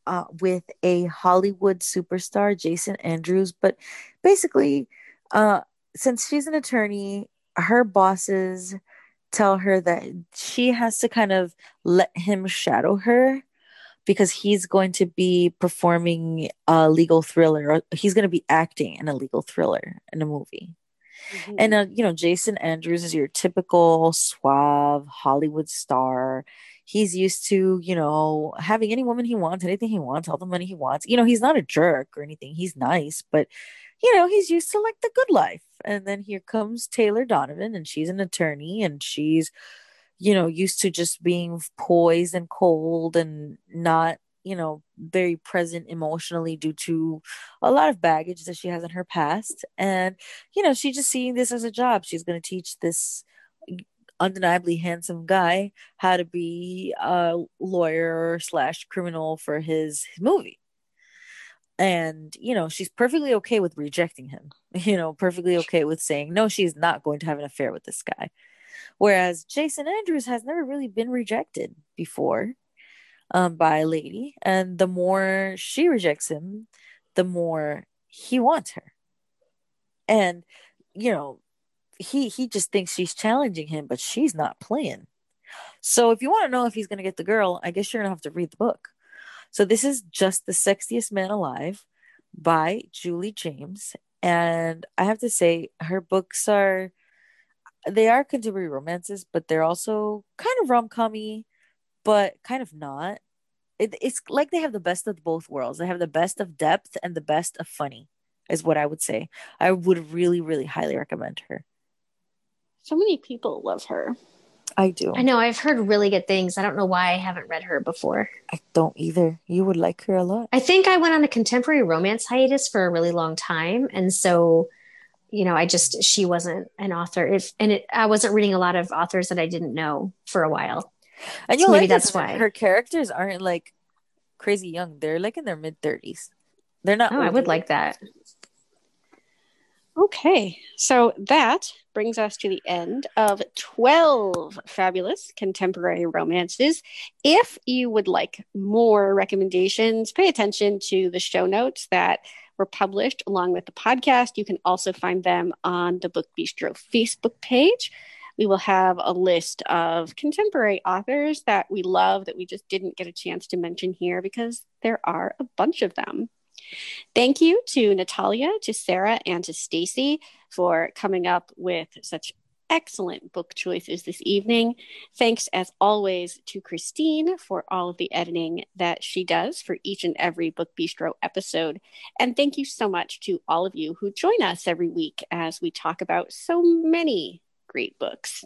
Speaker 2: uh, with a Hollywood superstar, Jason Andrews. But basically, uh, since she's an attorney, her bosses tell her that she has to kind of let him shadow her because he's going to be performing a legal thriller. He's going to be acting in a legal thriller in a movie. Mm-hmm. And, uh, you know, Jason Andrews is your typical suave Hollywood star. He's used to, you know, having any woman he wants, anything he wants, all the money he wants. You know, he's not a jerk or anything. He's nice, but, you know, he's used to like the good life. And then here comes Taylor Donovan, and she's an attorney and she's, you know, used to just being poised and cold and not you know very present emotionally due to a lot of baggage that she has in her past. And you know she's just seeing this as a job. She's going to teach this undeniably handsome guy how to be a lawyer slash criminal for his, movie. And you know she's perfectly okay with rejecting him *laughs* you know perfectly okay with saying no she's not going to have an affair with this guy whereas jason andrews has never really been rejected before um, by a lady. And the more she rejects him, the more he wants her. And, you know, he he just thinks she's challenging him, but she's not playing. So if you want to know if he's gonna get the girl, I guess you're gonna have to read the book. So this is just the sexiest man alive by Julie James. And I have to say, her books are they are contemporary romances, but they're also kind of rom commy but kind of not. It, it's like they have the best of both worlds. They have the best of depth and the best of funny, is what I would say. I would really, really highly recommend her.
Speaker 1: So many people love her.
Speaker 2: I do.
Speaker 4: I know. I've heard really good things. I don't know why I haven't read her before.
Speaker 2: I don't either. You would like her a lot.
Speaker 4: I think I went on a contemporary romance hiatus for a really long time. And so, you know, I just, she wasn't an author. If, and it, I wasn't reading a lot of authors that I didn't know for a while.
Speaker 2: And you so maybe that's why her characters aren't like crazy young. They're like in their mid thirties. They're not.
Speaker 4: Oh, I would like that.
Speaker 1: Okay, so that brings us to the end of 12 fabulous contemporary romances. If you would like more recommendations, pay attention to the show notes that were published along with the podcast. You can also find them on the Book Bistro Facebook page we will have a list of contemporary authors that we love that we just didn't get a chance to mention here because there are a bunch of them. Thank you to Natalia, to Sarah, and to Stacy for coming up with such excellent book choices this evening. Thanks, as always, to Christine for all of the editing that she does for each and every Book Bistro episode. And thank you so much to all of you who join us every week as we talk about so many great books.